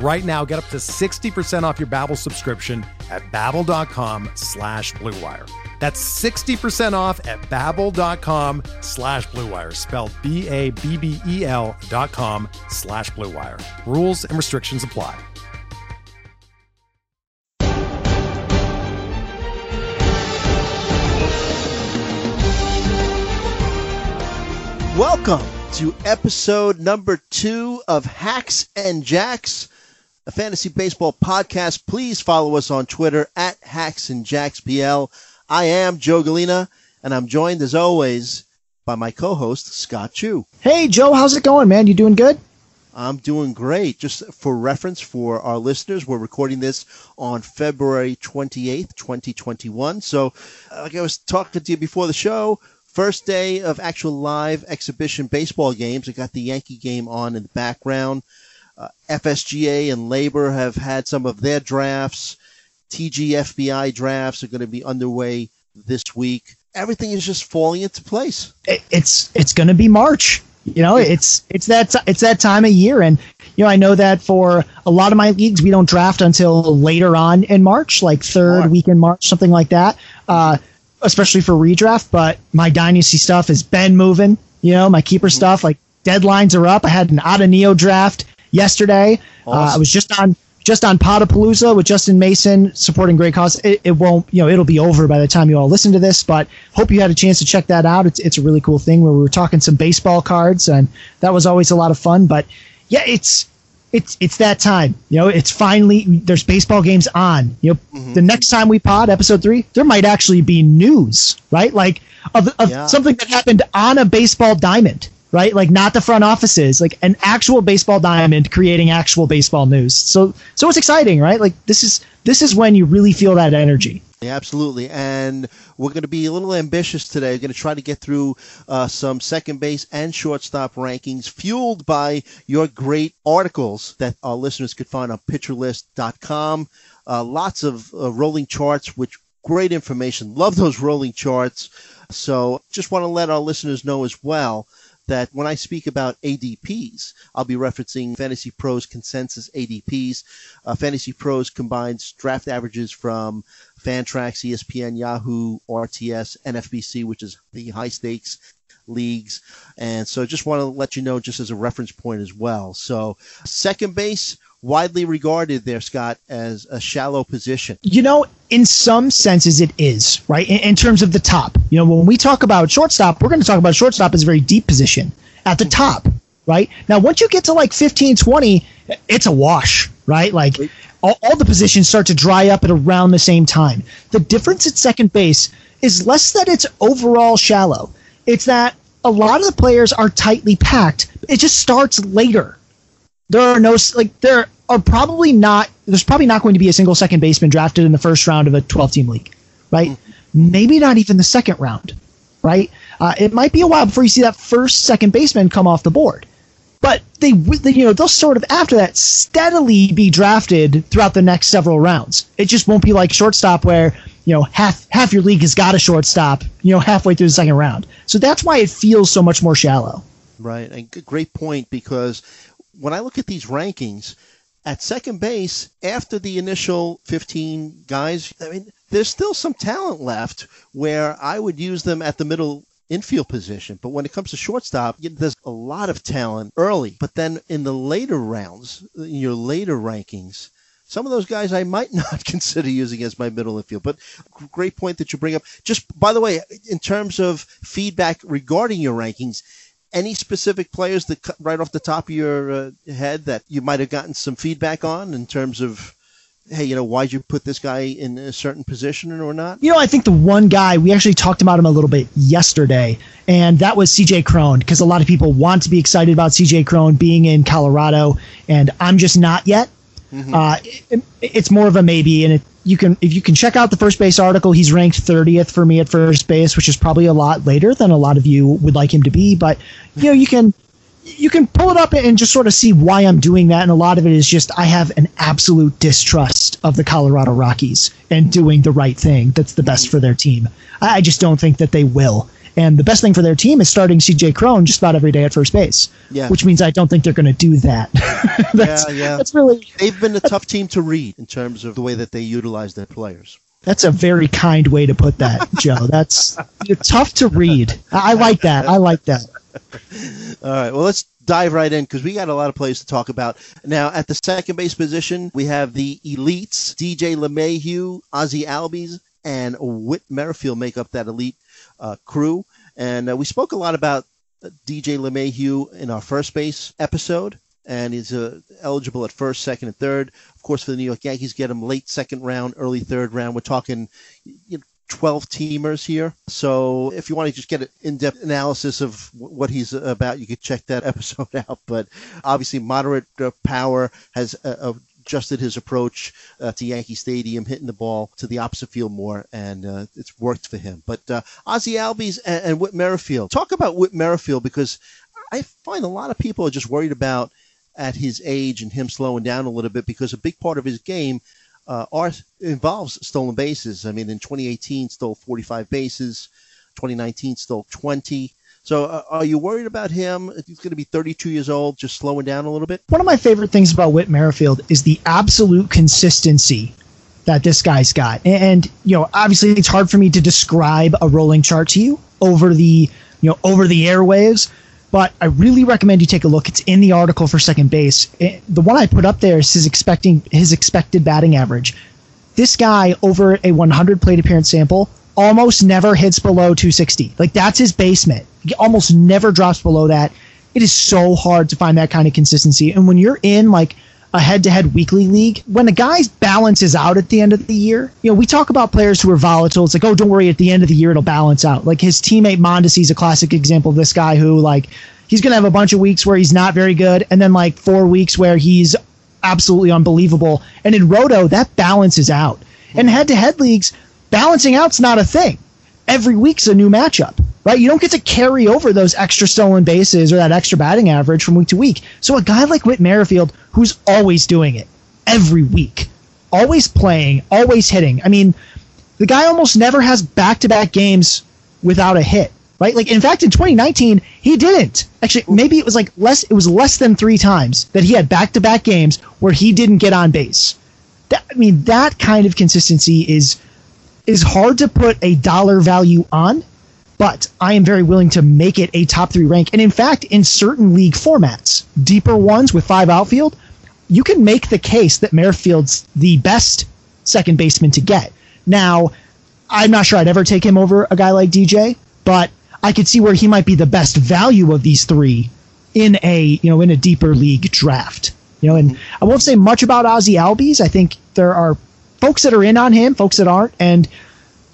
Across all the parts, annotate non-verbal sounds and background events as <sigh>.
Right now, get up to 60% off your Babbel subscription at babbel.com slash bluewire. That's 60% off at babbel.com slash bluewire, spelled B-A-B-B-E-L dot com slash bluewire. Rules and restrictions apply. Welcome to episode number two of Hacks and Jacks, a fantasy baseball podcast. Please follow us on Twitter at Hacks and Jacks PL. I am Joe Galena, and I'm joined as always by my co-host Scott Chu. Hey Joe, how's it going, man? You doing good? I'm doing great. Just for reference for our listeners, we're recording this on February 28th, 2021. So, uh, like I was talking to you before the show, First day of actual live exhibition baseball games. I got the Yankee game on in the background. Uh, FSGA and LABR have had some of their drafts. TGFBI drafts are going to be underway this week. Everything is just falling into place. It, it's it's going to be March. You know, it's it's that it's that time of year, and you know I know that for a lot of my leagues we don't draft until later on in March, like third March. week in March, something like that. Uh, especially for redraft. But my dynasty stuff has been moving. You know, my keeper mm-hmm. stuff like deadlines are up. I had an Neo draft yesterday. Awesome. Uh, I was just on just on Potapalooza with Justin Mason supporting great cause. It, it, won't, you know, it'll be over by the time you all listen to this, but hope you had a chance to check that out. It's, it's a really cool thing where we were talking some baseball cards and that was always a lot of fun. But yeah, it's, it's it's that time. You know, it's finally there's baseball games on. You know, mm-hmm. the next time we pod episode three, there might actually be news, right? Like of, of yeah. something that happened on a baseball diamond, right? Like not the front offices, like an actual baseball diamond creating actual baseball news. So so it's exciting, right? Like this is this is when you really feel that energy. Yeah, absolutely. And we're going to be a little ambitious today. We're going to try to get through uh, some second base and shortstop rankings fueled by your great articles that our listeners could find on pitcherlist.com. Uh, lots of uh, rolling charts, which great information. Love those rolling charts. So just want to let our listeners know as well that when I speak about ADPs, I'll be referencing Fantasy Pros consensus ADPs. Uh, Fantasy Pros combines draft averages from Fantrax, ESPN, Yahoo, RTS, NFBC, which is the high stakes leagues. And so just want to let you know just as a reference point as well. So second base, widely regarded there, Scott, as a shallow position. You know, in some senses it is, right? In, in, terms of the top. You know, when we talk about shortstop, we're going to talk about shortstop as a very deep position at the top, right? Now, once you get to like 15, 20, it's a wash, right? Like all, all the positions start to dry up at around the same time. The difference at second base is less that it's overall shallow. It's that a lot of the players are tightly packed. It just starts later. There are no like there are probably not there's probably not going to be a single second baseman drafted in the first round of a 12 team league, right? Maybe not even the second round, right? Uh, it might be a while before you see that first second baseman come off the board but they, they, you know they'll sort of after that steadily be drafted throughout the next several rounds. It just won't be like shortstop where you know half half your league has got a shortstop you know halfway through the second round. So that's why it feels so much more shallow. Right, and great point because when I look at these rankings at second base after the initial 15 guys, I mean there's still some talent left where I would use them at the middle infield position. But when it comes to shortstop, there's a lot of talent early. But then in the later rounds, in your later rankings, some of those guys I might <laughs> not consider using as my middle infield. But great point that you bring up. Just by the way, in terms of feedback regarding your rankings, any specific players that right off the top of your uh, head that you might have gotten some feedback on in terms of hey, you know, why'd you put this guy in a certain position or not? You know, I think the one guy we actually talked about him a little bit yesterday, and that was CJ Cron, because a lot of people want to be excited about CJ Cron being in Colorado, and I'm just not yet. Mm-hmm. Uh, it, it's more of a maybe, and it, you can if you can check out the first base article, he's ranked 30th for me at first base, which is probably a lot later than a lot of you would like him to be. But you know, you can you can pull it up and just sort of see why I'm doing that. And a lot of it is just I have an absolute distrust of the Colorado Rockies and doing the right thing that's the best for their team. I just don't think that they will. And the best thing for their team is starting CJ Cron just about every day at first base. Yeah. Which means I don't think they're going to do that. <laughs> that's, yeah, yeah. That's really. They've been a tough team to read in terms of the way that they utilize their players. That's a very kind way to put that, <laughs> Joe. That's tough to read. I like that. I like that. <laughs> All right. Well, let's dive right in because we got a lot of players to talk about. Now, at the second base position, we have the elites: DJ LeMahieu, Ozzie Albies, and Whit Merrifield make up that elite uh, crew. And uh, we spoke a lot about DJ LeMahieu in our first base episode, and he's uh, eligible at first, second, and third. Of course, for the New York Yankees, get him late second round, early third round. We're talking you know, 12 teamers here. So if you want to just get an in-depth analysis of what he's about, you could check that <laughs> episode out. But obviously, moderate uh, power has uh, adjusted his approach uh, to Yankee Stadium, hitting the ball to the opposite field more, and uh, it's worked for him. But uh, Ozzie Albies and, and Whit Merrifield. Talk about Whit Merrifield because I find a lot of people are just worried about at his age and him slowing down a little bit because a big part of his game uh, are involves stolen bases. I mean, in 2018, stole 45 bases. 2019, stole 20. So, uh, are you worried about him? He's going to be 32 years old, just slowing down a little bit. One of my favorite things about Whit Merrifield is the absolute consistency that this guy's got. And you know, obviously, it's hard for me to describe a rolling chart to you over the you know over the airwaves but I really recommend you take a look. It's in the article for second base. It, the one I put up there is his expecting his expected batting average. This guy over a 100 plate appearance sample almost never hits below 260. Like that's his basement. He almost never drops below that. It is so hard to find that kind of consistency. And when you're in like a head-to-head weekly league, when a guy balances out at the end of the year, you know, we talk about players who are volatile. It's like, oh, don't worry, at the end of the year it'll balance out. Like his teammate Mondesi is a classic example of this guy who like he's gonna have a bunch of weeks where he's not very good, and then like four weeks where he's absolutely unbelievable. And in Roto, that balances out. And head-to-head leagues, balancing out's not a thing. Every week's a new matchup right? You don't get to carry over those extra stolen bases or that extra batting average from week to week. So a guy like Whit Merrifield, who's always doing it every week, always playing, always hitting. I mean, the guy almost never has back-to-back games without a hit, right? Like in fact, in 2019, he didn't. Actually, maybe it was like less. It was less than three times that he had back-to-back games where he didn't get on base. That, I mean, that kind of consistency is is hard to put a dollar value on but I am very willing to make it a top three rank. And in fact, in certain league formats, deeper ones with five outfield, you can make the case that Merrifield's the best second baseman to get. Now, I'm not sure I'd ever take him over a guy like DJ, but I could see where he might be the best value of these three in a you know in a deeper league draft. You know, and I won't say much about Ozzie Albies. I think there are folks that are in on him, folks that aren't, and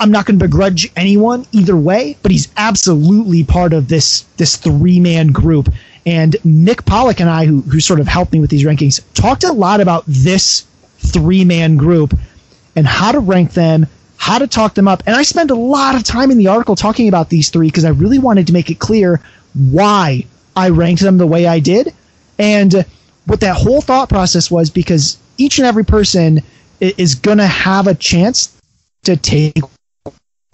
I'm not going to begrudge anyone either way, but he's absolutely part of this this three man group. And Nick Pollack and I, who who sort of helped me with these rankings, talked a lot about this three man group and how to rank them, how to talk them up. And I spent a lot of time in the article talking about these three because I really wanted to make it clear why I ranked them the way I did and what that whole thought process was because each and every person is going to have a chance to take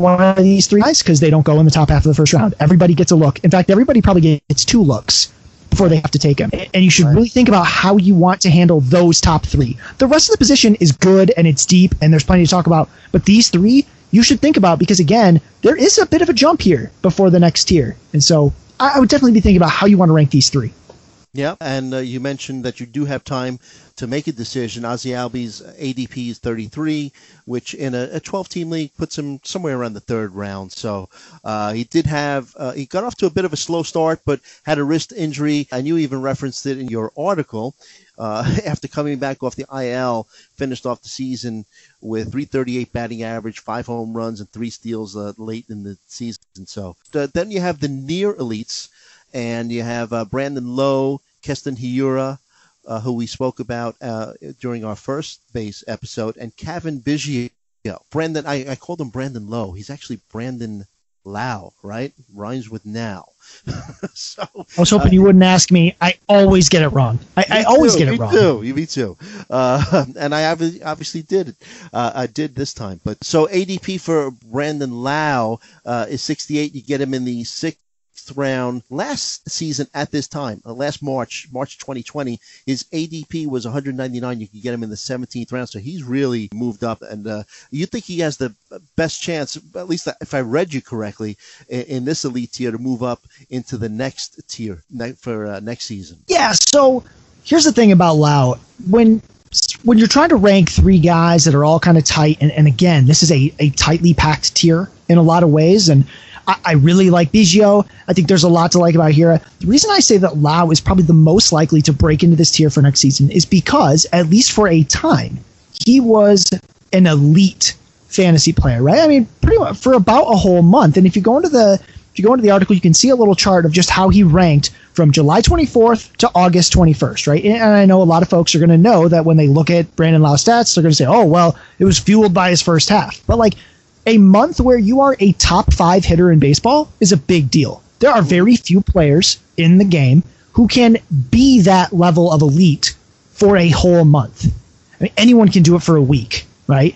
one of these three guys because they don't go in the top half of the first round. Everybody gets a look. In fact, everybody probably gets two looks before they have to take him. And you should right. really think about how you want to handle those top three. The rest of the position is good and it's deep and there's plenty to talk about. But these three, you should think about because, again, there is a bit of a jump here before the next tier. And so I would definitely be thinking about how you want to rank these three. Yeah, and uh, you mentioned that you do have time to make a decision. Ozzie Albies ADP is 33, which in a, a 12-team league puts him somewhere around the third round. So uh, he did have uh, he got off to a bit of a slow start, but had a wrist injury, and you even referenced it in your article. Uh, <laughs> after coming back off the IL, finished off the season with 338 batting average, five home runs, and three steals uh, late in the season. So then you have the near elites and you have uh, Brandon Lowe, Keston Hiura, uh, who we spoke about uh, during our first base episode, and Cavan Biggio. Brandon, I, I called him Brandon Lowe. He's actually Brandon Lau, right? Rhymes with now. <laughs> so I was hoping uh, you wouldn't ask me. I always get it wrong. I, I always get it me wrong. Too, me too. Uh, <laughs> and I obviously did. Uh, I did this time. But so ADP for Brandon Lau uh, is 68. You get him in the sixth round last season at this time, uh, last March, March 2020, his ADP was 199. You could get him in the 17th round, so he's really moved up. And uh, you think he has the best chance, at least if I read you correctly, in, in this elite tier to move up into the next tier for uh, next season? Yeah. So here's the thing about Lau when when you're trying to rank three guys that are all kind of tight, and, and again, this is a, a tightly packed tier in a lot of ways, and I, I really like Biggio. I think there's a lot to like about Hiura. The reason I say that Lau is probably the most likely to break into this tier for next season is because, at least for a time, he was an elite fantasy player, right? I mean, pretty much for about a whole month. And if you go into the if you go into the article, you can see a little chart of just how he ranked from July 24th to August 21st, right? And I know a lot of folks are going to know that when they look at Brandon Lau stats, they're going to say, "Oh, well, it was fueled by his first half." But like a month where you are a top five hitter in baseball is a big deal. There are very few players in the game who can be that level of elite for a whole month. I mean, anyone can do it for a week, right?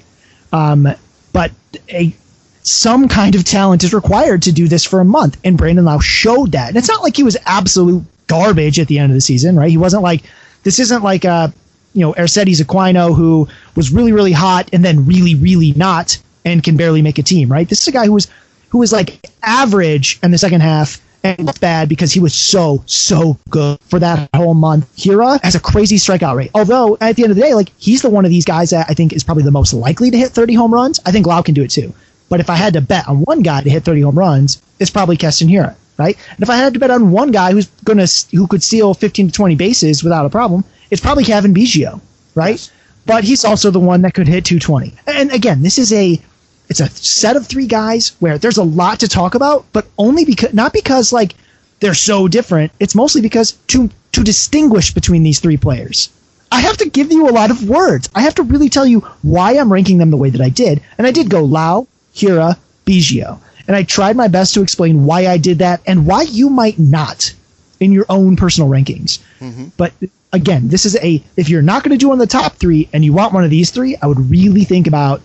Um, but a some kind of talent is required to do this for a month, and Brandon Lau showed that. And it's not like he was absolute garbage at the end of the season, right? He wasn't like this isn't like a uh, you know Aristides Aquino who was really really hot and then really really not and can barely make a team, right? This is a guy who was who was like average in the second half and bad because he was so so good for that whole month. Hiura has a crazy strikeout rate. Although at the end of the day, like he's the one of these guys that I think is probably the most likely to hit 30 home runs. I think Lau can do it too. But if I had to bet on one guy to hit 30 home runs, it's probably Keston Hiura, right? And if I had to bet on one guy who's gonna who could steal 15 to 20 bases without a problem, it's probably Cavan Biggio, right? But he's also the one that could hit 220. And again, this is a it's a set of three guys where there's a lot to talk about, but only because not because like they're so different. It's mostly because to to distinguish between these three players. I have to give you a lot of words. I have to really tell you why I'm ranking them the way that I did. And I did go Lau, Hiura, Biggio. And I tried my best to explain why I did that and why you might not in your own personal rankings. Mm-hmm. But again, this is a if you're not going to do one of the top three and you want one of these three, I would really think about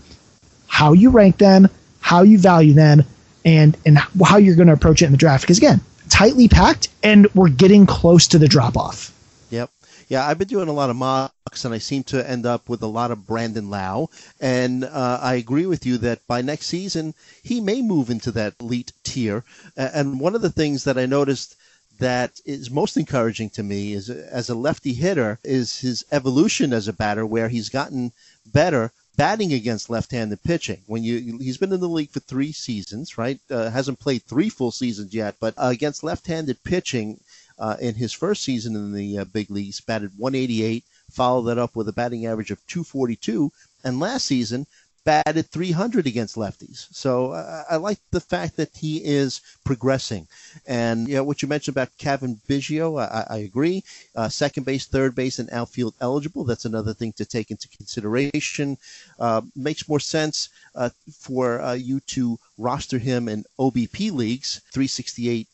how you rank them, how you value them, and and how you're going to approach it in the draft. Because again, tightly packed, and we're getting close to the drop off. Yep. Yeah, I've been doing a lot of mocks, and I seem to end up with a lot of Brandon Lau. And uh, I agree with you that by next season, he may move into that elite tier. And one of the things that I noticed that is most encouraging to me is as a lefty hitter is his evolution as a batter, where he's gotten better batting against left-handed pitching. When you he's been in the league for three seasons, right? Uh, hasn't played three full seasons yet, but uh, against left-handed pitching uh, in his first season in the uh, big leagues, batted 188, followed that up with a batting average of 242, and last season batted 300 against lefties. So uh, I like the fact that he is progressing. And you know what you mentioned about Cavan Biggio, I, I agree. Uh, second base, third base, and outfield eligible. That's another thing to take into consideration. Uh, makes more sense uh, for uh, you to roster him in OBP leagues, 368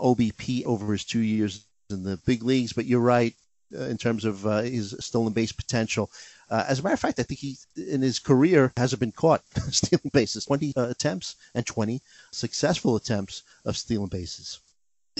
OBP over his two years in the big leagues. But you're right uh, in terms of his stolen base potential. Uh, as a matter of fact, I think he, in his career, hasn't been caught <laughs> stealing bases. 20 uh, attempts and 20 successful attempts of stealing bases.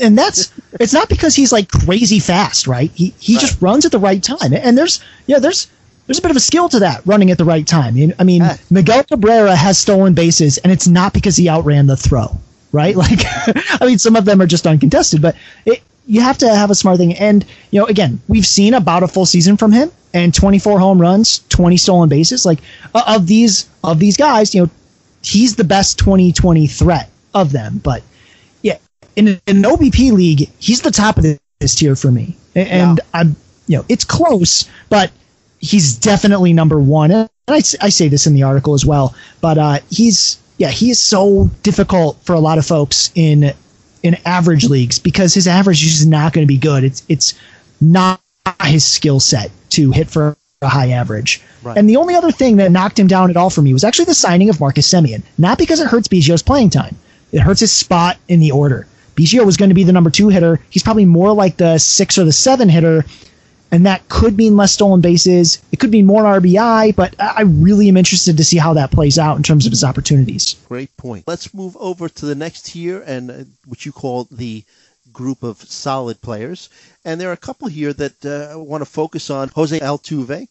And that's it's not because he's like crazy fast, right? He he right. just runs at the right time. And there's yeah, there's there's a bit of a skill to that running at the right time. I mean. Miguel Cabrera has stolen bases, and it's not because he outran the throw, right? <laughs> Like, I mean, some of them are just uncontested, but it, you have to have a smart thing. And, you know, again, we've seen about a full season from him and 24 home runs, 20 stolen bases. Like of these of these guys, you know, he's the best 2020 threat of them. But yeah, in, in an OBP league, he's the top of this tier for me. And yeah. I'm, you know, it's close, but he's definitely number one. And I, I say this in the article as well, but uh, he's yeah, he is so difficult for a lot of folks in in average leagues because his average is just not going to be good. It's it's not his skill set to hit for a high average. Right. And the only other thing that knocked him down at all for me was actually the signing of Marcus Semien. Not because it hurts Biggio's playing time. It hurts his spot in the order. Biggio was going to be the number two hitter. He's probably more like the six or the seven hitter and that could mean less stolen bases. It could mean more RBI, but I really am interested to see how that plays out in terms of his opportunities. Great point. Let's move over to the next tier, and uh, what you call the group of solid players. And there are a couple here that uh, I want to focus on: Jose Altuve,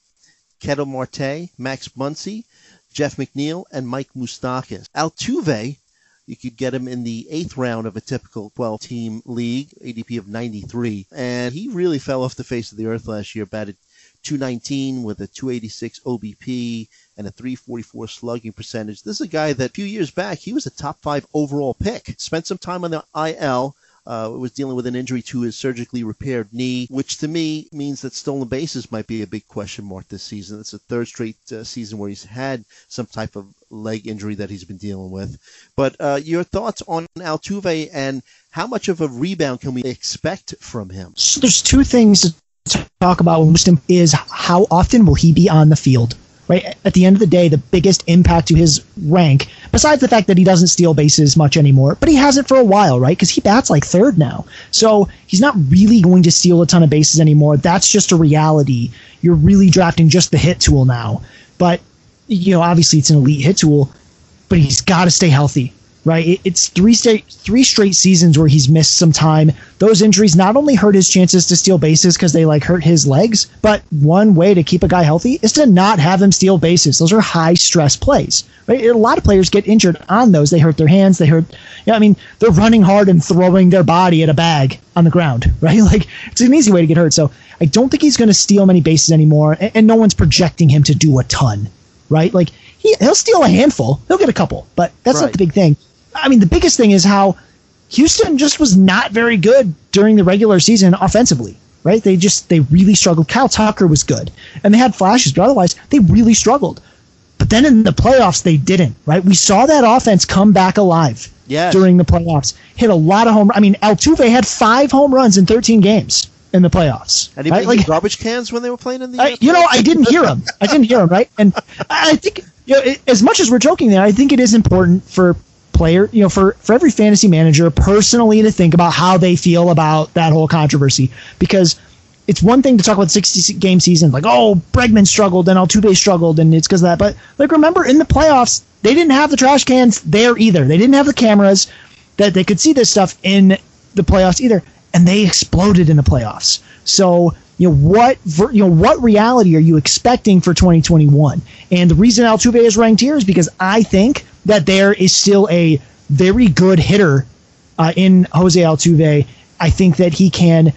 Ketel Marte, Max Muncy, Jeff McNeil, and Mike Moustakas. Altuve you could get him in the eighth round of a typical 12 team league, ADP of 93. And he really fell off the face of the earth last year, batted 219 with a 286 OBP and a 344 slugging percentage. This is a guy that a few years back, he was a top five overall pick. Spent some time on the IL, uh, was dealing with an injury to his surgically repaired knee, which to me means that stolen bases might be a big question mark this season. It's a third straight uh, season where he's had some type of leg injury that he's been dealing with. But uh, your thoughts on Altuve and how much of a rebound can we expect from him? So there's two things to talk about with him is how often will he be on the field? Right? At the end of the day, the biggest impact to his rank, besides the fact that he doesn't steal bases much anymore, but he hasn't for a while, right? Because he bats like third now. So he's not really going to steal a ton of bases anymore. That's just a reality. You're really drafting just the hit tool now. But, you know, obviously it's an elite hit tool, but he's got to stay healthy right? It's three straight three straight seasons where he's missed some time. Those injuries not only hurt his chances to steal bases because they like hurt his legs, but one way to keep a guy healthy is to not have him steal bases. Those are high stress plays, right? A lot of players get injured on those. They hurt their hands. They hurt. Yeah, I mean, they're running hard and throwing their body at a bag on the ground, <laughs> right? Like it's an easy way to get hurt. So I don't think he's going to steal many bases anymore, and, and no one's projecting him to do a ton, right? Like he, he'll steal a handful. He'll get a couple, but that's right. not the big thing. I mean, the biggest thing is how Houston just was not very good during the regular season offensively, right? They just they really struggled. Kyle Tucker was good, and they had flashes, but otherwise they really struggled. But then in the playoffs, they didn't, right? We saw that offense come back alive yes. during the playoffs. Hit a lot of home. I mean, Altuve had five home runs in 13 games in the playoffs. And he right? like garbage cans when they were playing in the. I, you know, I didn't hear him. I didn't hear him. Right, and I think you know, as much as we're joking there, I think it is important for player, you know, for, for every fantasy manager personally to think about how they feel about that whole controversy. Because it's one thing to talk about 60 game season, like, oh, Bregman struggled and Altuve struggled, and it's because of that. But, like, remember, in the playoffs, they didn't have the trash cans there either. They didn't have the cameras that they could see this stuff in the playoffs either. And they exploded in the playoffs. So, you know what you know what reality are you expecting for 2021 and the reason altuve is ranked here is because i think that there is still a very good hitter uh, in Jose Altuve. I think that he can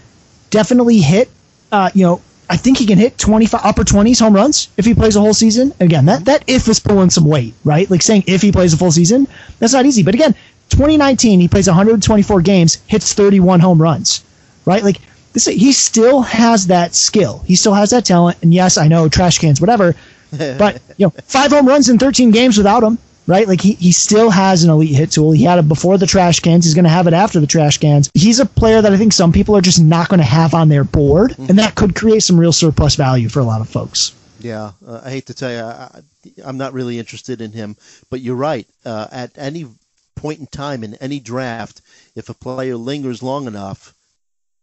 definitely hit, uh, you know, I think he can hit 25 upper 20s home runs if he plays a whole season. Again, that, that if is pulling some weight, right? Like saying if he plays a full season, that's not easy. But again, 2019, he plays 124 games, hits 31 home runs, right? Like this, he still has that skill. He still has that talent. And yes, I know trash cans, whatever. <laughs> but you know, five home runs in 13 games without him right? Like he, he still has an elite hit tool. He had it before the trash cans. He's going to have it after the trash cans. He's a player that I think some people are just not going to have on their board, mm-hmm. and that could create some real surplus value for a lot of folks. Yeah, uh, I hate to tell you, I, am not really interested in him, but you're right. Uh, at any point in time in any draft, if a player lingers long enough,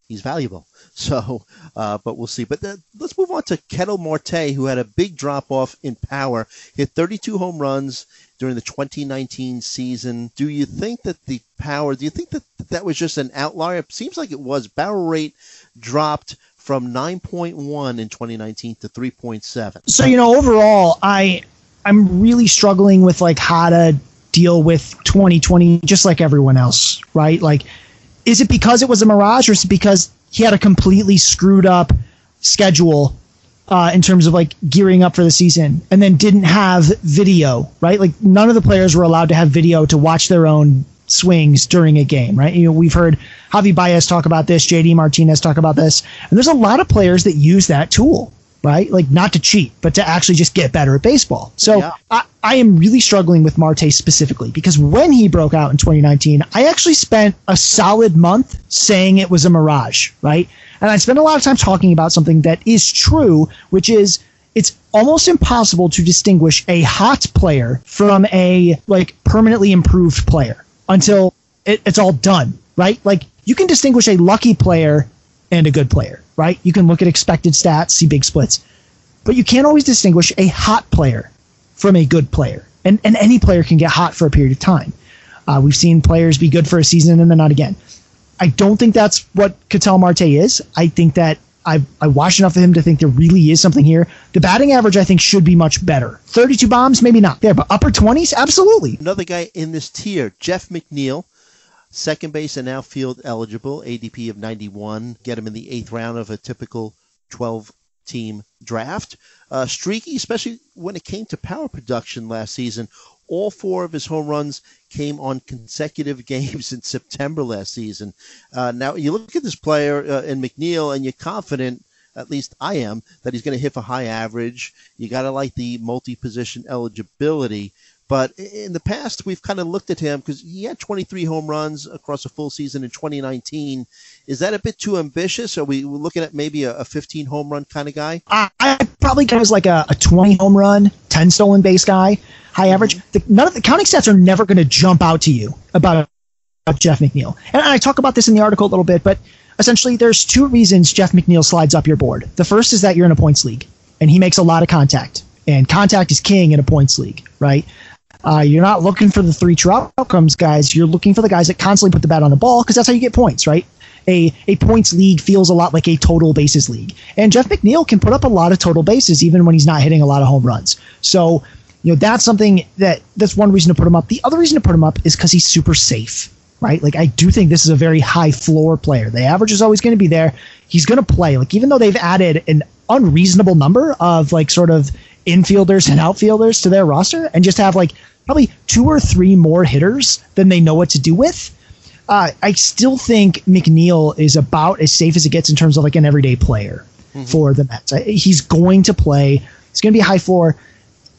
he's valuable. <laughs> So, uh, but we'll see. But the, let's move on to Ketel Marte, who had a big drop off in power, hit 32 home runs during the 2019 season. Do you think that the power, do you think that that was just an outlier? It seems like it was. Barrel rate dropped from 9.1 in 2019 to 3.7. So, you know, overall, I I'm really struggling with like how to deal with 2020 just like everyone else, right? Like is it because it was a mirage, or is it because he had a completely screwed up schedule uh, in terms of like gearing up for the season, and then didn't have video, right? Like none of the players were allowed to have video to watch their own swings during a game, right? You know, we've heard Javi Baez talk about this, JD Martinez talk about this, and there's a lot of players that use that tool, right? Like not to cheat, but to actually just get better at baseball. So yeah. I, I am really struggling with Marte specifically because when he broke out in 2019, I actually spent a solid month saying it was a mirage, right? And I spent a lot of time talking about something that is true, which is it's almost impossible to distinguish a hot player from a like permanently improved player until it, it's all done, right? Like you can distinguish a lucky player and a good player, right? You can look at expected stats, see big splits, but you can't always distinguish a hot player from a good player. And, and any player can get hot for a period of time. Uh, we've seen players be good for a season and then not again. I don't think that's what Ketel Marte is. I think that I I watched enough of him to think there really is something here. The batting average I think should be much better. 32 bombs, maybe not there, but upper 20s, absolutely. Another guy in this tier, Jeff McNeil, second base and outfield eligible, ADP of 91. Get him in the eighth round of a typical 12 team draft. Uh, streaky, especially when it came to power production last season. All four of his home runs came on consecutive <laughs> games in September last season. Uh, now, you look at this player uh, in McNeil, and you're confident, at least I am, that he's going to hit a high average. You got to like the multi position eligibility. But in the past, we've kind of looked at him because he had 23 home runs across a full season in 2019. Is that a bit too ambitious? Are we looking at maybe a, a 15 home run kind of guy? I, I probably goes like a, a 20 home run, 10 stolen base guy, high average. Mm-hmm. The, none of the counting stats are never going to jump out to you about, about Jeff McNeil. And I talk about this in the article a little bit, but essentially there's two reasons Jeff McNeil slides up your board. The first is that you're in a points league and he makes a lot of contact. And contact is king in a points league, right? Uh, you're not looking for the three true outcomes guys. You're looking for the guys that constantly put the bat on the ball because that's how you get points, right? A, a points league feels a lot like a total bases league. And Jeff McNeil can put up a lot of total bases even when he's not hitting a lot of home runs. So, you know, that's something that that's one reason to put him up. The other reason to put him up is because he's super safe, right? Like, I do think this is a very high floor player. The average is always going to be there. He's going to play. Like, even though they've added an unreasonable number of like sort of infielders and outfielders to their roster and just have like probably two or three more hitters than they know what to do with. Uh, I still think McNeil is about as safe as it gets in terms of like an everyday player mm-hmm. for the Mets. He's going to play. It's going to be a high floor.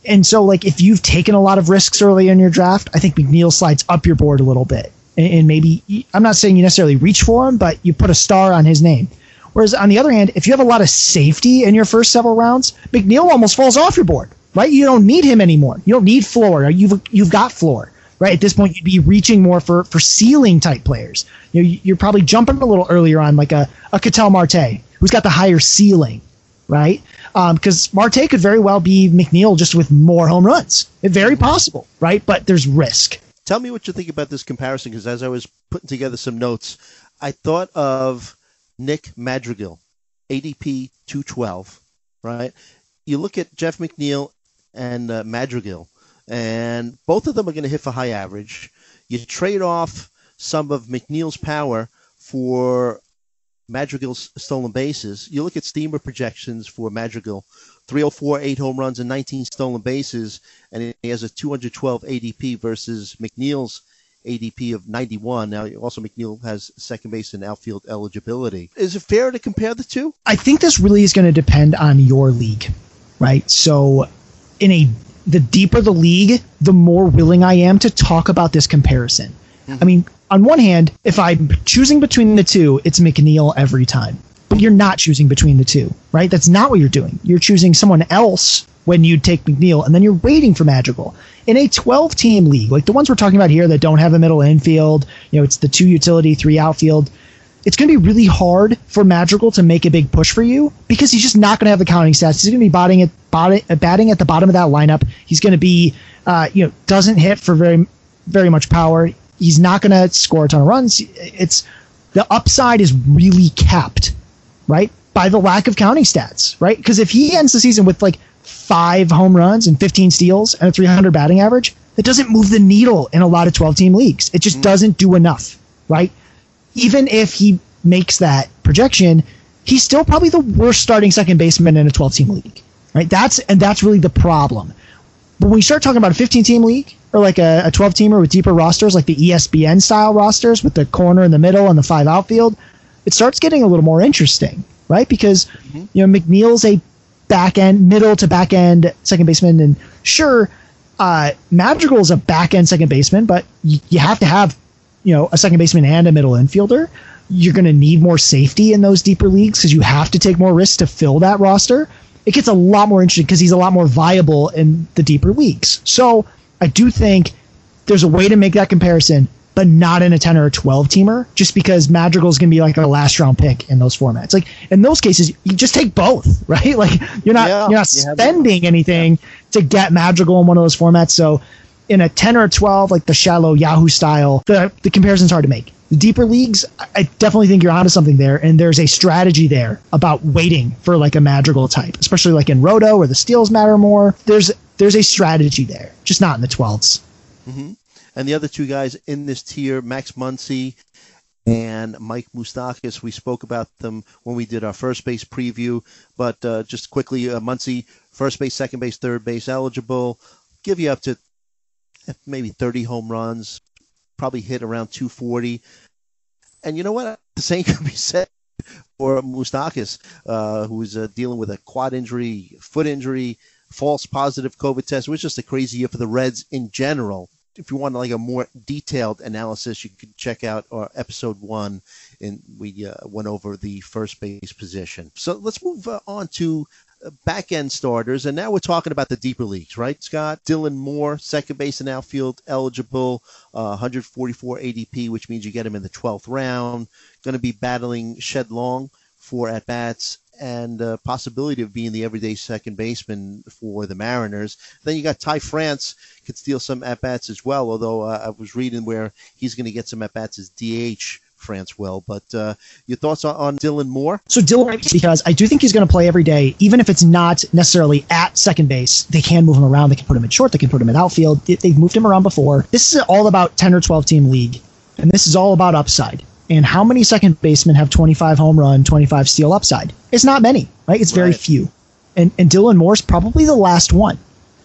And so, like, if you've taken a lot of risks early in your draft, I think McNeil slides up your board a little bit. And, and maybe, I'm not saying you necessarily reach for him, but you put a star on his name. Whereas on the other hand, if you have a lot of safety in your first several rounds, McNeil almost falls off your board right? You don't need him anymore. You don't need floor. You've you've got floor. Right at this point, you'd be reaching more for for ceiling type players. You you're probably jumping a little earlier on like a a Ketel Marte, who's got the higher ceiling, right? Because um, Marte could very well be McNeil just with more home runs. It's very possible, right? But there's risk. Tell me what you think about this comparison, because as I was putting together some notes, I thought of Nick Madrigal, ADP 212, right? You look at Jeff McNeil and uh, Madrigal, and both of them are going to hit for high average. You trade off some of McNeil's power for Madrigal's stolen bases. You look at steamer projections for Madrigal 304, 8 home runs, and 19 stolen bases, and he has a 212 ADP versus McNeil's ADP of 91. Now, also McNeil has second base and outfield eligibility. Is it fair to compare the two? I think this really is going to depend on your league, right? So in a the deeper the league, the more willing I am to talk about this comparison. Mm-hmm. I mean, on one hand, if I'm choosing between the two, it's McNeil every time. But you're not choosing between the two, right? That's not what you're doing. You're choosing someone else when you take McNeil, and then you're waiting for Madrigal. In a 12 team league, like the ones we're talking about here that don't have a middle infield, you know, it's the two utility, three outfield it's going to be really hard for Madrigal to make a big push for you because he's just not going to have the counting stats. He's going to be batting at, uh, batting at the bottom of that lineup. He's going to be, uh, you know, doesn't hit for very, very much power. He's not going to score a ton of runs. It's the upside is really capped, right, by the lack of counting stats, right? Because if he ends the season with like five home runs and 15 steals and a 300 batting average, that doesn't move the needle in a lot of 12 team leagues. It just mm. doesn't do enough, right? Even if he makes that projection, he's still probably the worst starting second baseman in a 12 team league. Right? That's and that's really the problem. But when you start talking about a 15 team league or like a, a 12 teamer with deeper rosters, like the ESPN style rosters with the corner in the middle and the five outfield, it starts getting a little more interesting, right? Because mm-hmm. you know McNeil's a back end, middle to back end second baseman, and sure, uh, Madrigal is a back end second baseman, but y- you have to have you know a second baseman and a middle infielder. You're going to need more safety in those deeper leagues because you have to take more risks to fill that roster. It gets a lot more interesting because he's a lot more viable in the deeper leagues. So I do think there's a way to make that comparison but not in a 10 or a 12 teamer just because Madrigal is going to be like a last round pick in those formats. Like in those cases, you just take both, <laughs> right? Like you're not, yeah, you're not spending anything to get Madrigal in one of those formats. So in a 10 or a 12, like the shallow Yahoo style, the, the comparison's hard to make. The deeper leagues, I definitely think you're onto something there. And there's a strategy there about waiting for like a Madrigal type, especially like in Roto where the steals matter more. There's, there's a strategy there, just not in the 12s. Mm-hmm. And the other two guys in this tier, Max Muncy and Mike Moustakas, we spoke about them when we did our first base preview. But uh, just quickly, uh, first base, second base, third base eligible, give you up to <laughs> maybe 30 home runs, probably hit around 240. And you know what? <laughs> The same can be said for Moustakas, uh, who's uh, dealing with a quad injury, foot injury, false positive COVID test. It was just a crazy year for the Reds in general if you want like a more detailed analysis, you can check out our episode one, and we uh, went over the first base position. So let's move uh, on to back end starters, and now we're talking about the deeper leagues, right, Scott? Dylan Moore, second base and outfield eligible, uh, 144 ADP, which means you get him in the 12th round. Going to be battling Shed Long for at bats and uh, possibility of being the everyday second baseman for the Mariners. Then you got Ty France could steal some at bats as well. Although uh, I was reading where he's going to get some at bats as DH. France will, but uh, your thoughts on, on, Dylan Moore? So Dylan, because I do think he's going to play every day, even if it's not necessarily at second base. They can move him around. They can put him in short. They can put him in outfield. They've moved him around before. This is all about ten or twelve team league, and this is all about upside. And how many second basemen have 25 home run, 25 steal upside? It's not many, right? It's very right. few. And, and Dylan Moore's probably the last one.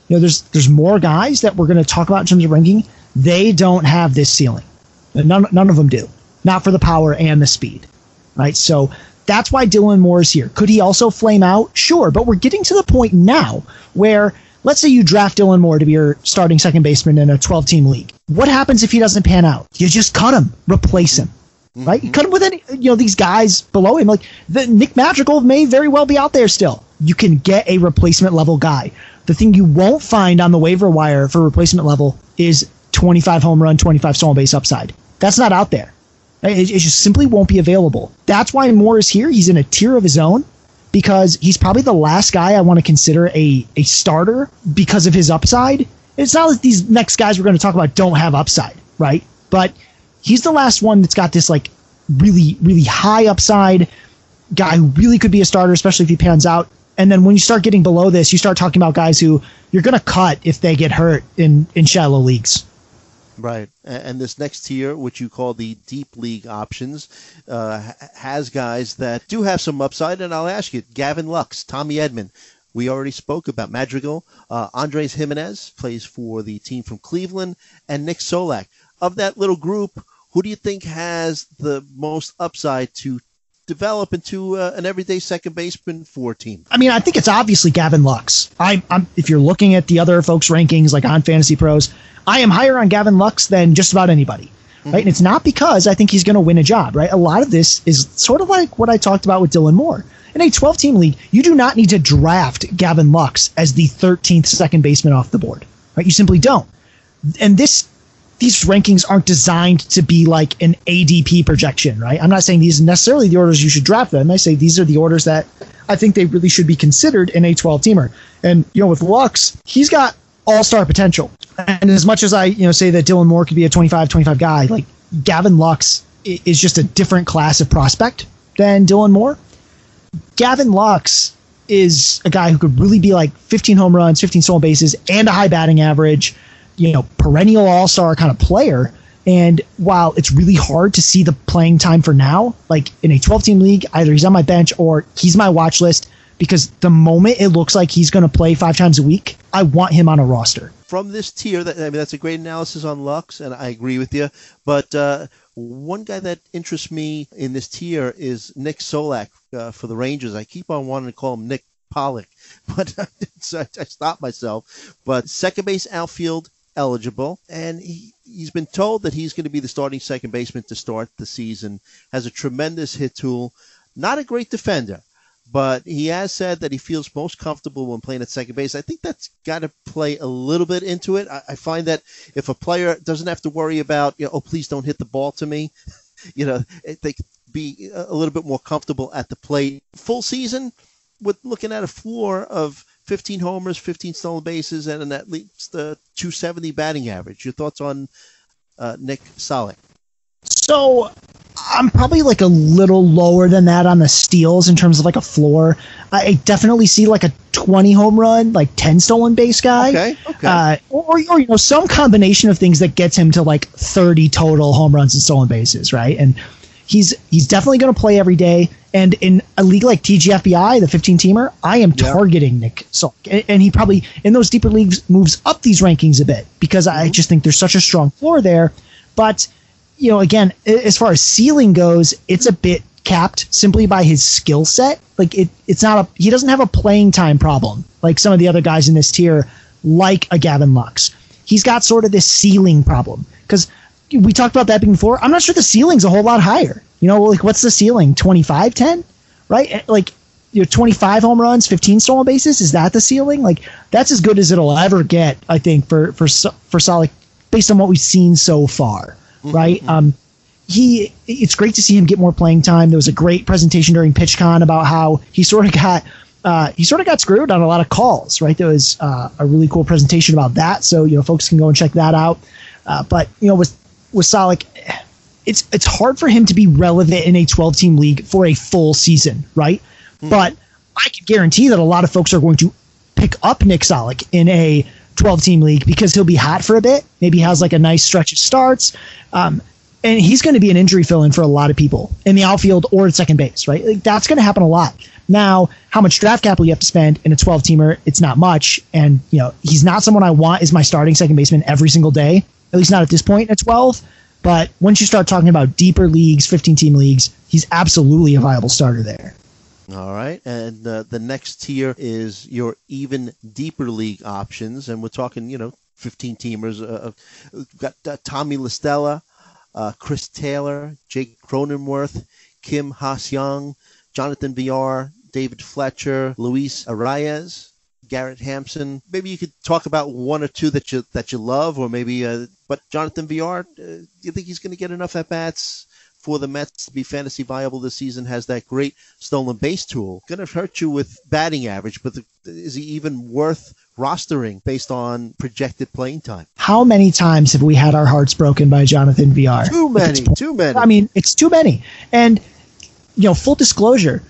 You know, there's there's more guys that we're going to talk about in terms of ranking. They don't have this ceiling. None, none of them do. Not for the power and the speed, right? So that's why Dylan Moore is here. Could he also flame out? Sure, but we're getting to the point now where let's say you draft Dylan Moore to be your starting second baseman in a 12 team league. What happens if he doesn't pan out? You just cut him, replace him mm-hmm. right? You cut him with any, you know, these guys below him. Like the Nick Madrigal may very well be out there still. You can get a replacement level guy. The thing you won't find on the waiver wire for replacement level is 25 home run, 25 stolen base upside. That's not out there. It, it just simply won't be available. That's why Moore is here. He's in a tier of his own because he's probably the last guy I want to consider a, a starter because of his upside. It's not like these next guys we're going to talk about don't have upside, right? But he's the last one that's got this like really, really high upside guy who really could be a starter, especially if he pans out. And then when you start getting below this, you start talking about guys who you're going to cut if they get hurt in, in shallow leagues. Right. And this next tier, which you call the deep league options, uh, has guys that do have some upside. And I'll ask you, Gavin Lux, Tommy Edman. We already spoke about Madrigal. Uh, Andres Gimenez plays for the team from Cleveland, and Nick Solak. Of that little group, who do you think has the most upside to develop into uh, an everyday second baseman for a team? I mean, I think it's obviously Gavin Lux. I, am if you're looking at the other folks' rankings, like on Fantasy Pros, I am higher on Gavin Lux than just about anybody. Mm-hmm. Right, and it's not because I think he's going to win a job. Right, a lot of this is sort of like what I talked about with Dylan Moore. In a 12 team league, you do not need to draft Gavin Lux as the 13th second baseman off the board. Right, you simply don't. And this these rankings aren't designed to be like an ADP projection, right? I'm not saying these are necessarily the orders you should draft them. I say these are the orders that I think they really should be considered in a 12 teamer. And you know, with Lux, he's got all-star potential. And as much as I, you know, say that Dylan Moore could be a 25 25 guy, like Gavin Lux is just a different class of prospect than Dylan Moore. Gavin Lux is a guy who could really be like 15 home runs, 15 stolen bases, and a high batting average you know perennial all star kind of player And while it's really hard to see the playing time for now, like in a 12 team league, either he's on my bench or he's my watch list because the moment it looks like he's going to play five times a week, I want him on a roster. From this tier, that I mean, that's a great analysis on Lux, and I agree with you. But uh, one guy that interests me in this tier is Nick Solak uh, for the Rangers. I keep on wanting to call him Nick Pollack, <laughs> but I, I stopped myself. But second base outfield eligible, and he, he's been told that he's going to be the starting second baseman to start the season. Has a tremendous hit tool, not a great defender, but he has said that he feels most comfortable when playing at second base. I think that's got to play a little bit into it. I, I, find that if a player doesn't have to worry about, you know, oh, please don't hit the ball to me, <laughs> you know, they be a little bit more comfortable at the plate. Full season, with looking at a floor of 15 homers, 15 stolen bases, and an at least uh, 270 batting average. Your thoughts on uh, Nick Solak? So I'm probably like a little lower than that on the steals in terms of like a floor. I definitely see like a 20 home run, like 10 stolen base guy. Okay. Okay. Uh, or, or, you know, some combination of things that gets him to like 30 total home runs and stolen bases, right? And he's he's definitely going to play every day. And in a league like TGFBI, the 15 teamer, I am targeting Nick Solak. And, and, he probably, in those deeper leagues, moves up these rankings a bit because mm-hmm. I just think there's such a strong floor there. But you know, again, as far as ceiling goes, it's a bit capped simply by his skill set. Like it, it's not a he doesn't have a playing time problem like some of the other guys in this tier, like a Gavin Lux. He's got sort of this ceiling problem because we talked about that before. I'm not sure the ceiling's a whole lot higher. You know, like what's the ceiling? 25, 10, right? Eh, like you know, 25 home runs, 15 stolen bases. Is that the ceiling? Like that's as good as it'll ever get, I think, for for for Solak based on what we've seen so far mm-hmm. right? Um, he it's great to see him get more playing time. There was a great presentation during PitchCon about how he sort of got uh, he sort of got screwed on a lot of calls, right? There was uh, a really cool presentation about that, so you know folks can go and check that out. Uh, but you know with with Solak, it's it's hard for him to be relevant in a 12 team league for a full season, right? Mm-hmm. But I can guarantee that a lot of folks are going to pick up Nick Solak in a 12 team league because he'll be hot for a bit. Maybe he has like a nice stretch of starts. Um, and he's going to be an injury fill in for a lot of people in the outfield or at second base, right? Like, that's going to happen a lot. Now, how much draft capital you have to spend in a 12 teamer, it's not much. And, you know, he's not someone I want as my starting second baseman every single day, at least not at this point at 12. But once you start talking about deeper leagues, 15 team leagues, he's absolutely a viable starter there. All right, and uh, the next tier is your even deeper league options, and we're talking, you know, 15 teamers. Uh, uh got uh, Tommy La Stella, uh, Chris Taylor, Jake Cronenworth, Kim Ha-seong, Jonathan Villar, David Fletcher, Luis Arraez, Garrett Hampson. Maybe you could talk about one or two that you that you love, or maybe. Uh, but Jonathan Villar, do you think he's going to get enough at bats? for the Mets to be fantasy viable this season has that great stolen base tool. Going to hurt you with batting average, but the, is he even worth rostering based on projected playing time? How many times have we had our hearts broken by Jonathan Villar? Too many. Too many. I mean, it's too many. And you know, full disclosure,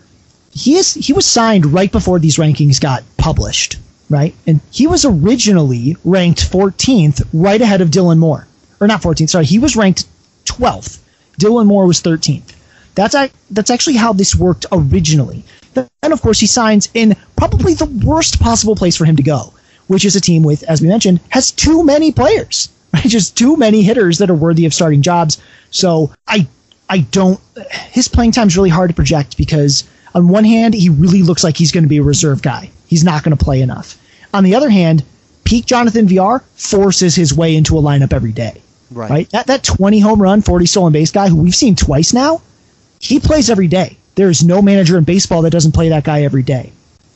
he is he was signed right before these rankings got published, right? And he was originally ranked 14th, right ahead of Dylan Moore, or not 14th. Sorry, he was ranked 12th Dylan Moore was 13th. That's that's actually how this worked originally. Then, of course, he signs in probably the worst possible place for him to go, which is a team with, as we mentioned, has too many players, <laughs> right? Just too many hitters that are worthy of starting jobs. So I I don't. His playing time is really hard to project because on one hand, he really looks like he's going to be a reserve guy. He's not going to play enough. On the other hand, peak Jonathan Villar forces his way into a lineup every day. Right. right. That that 20 home run, 40 stolen base guy who we've seen twice now, he plays every day. There is no manager in baseball that doesn't play that guy every day.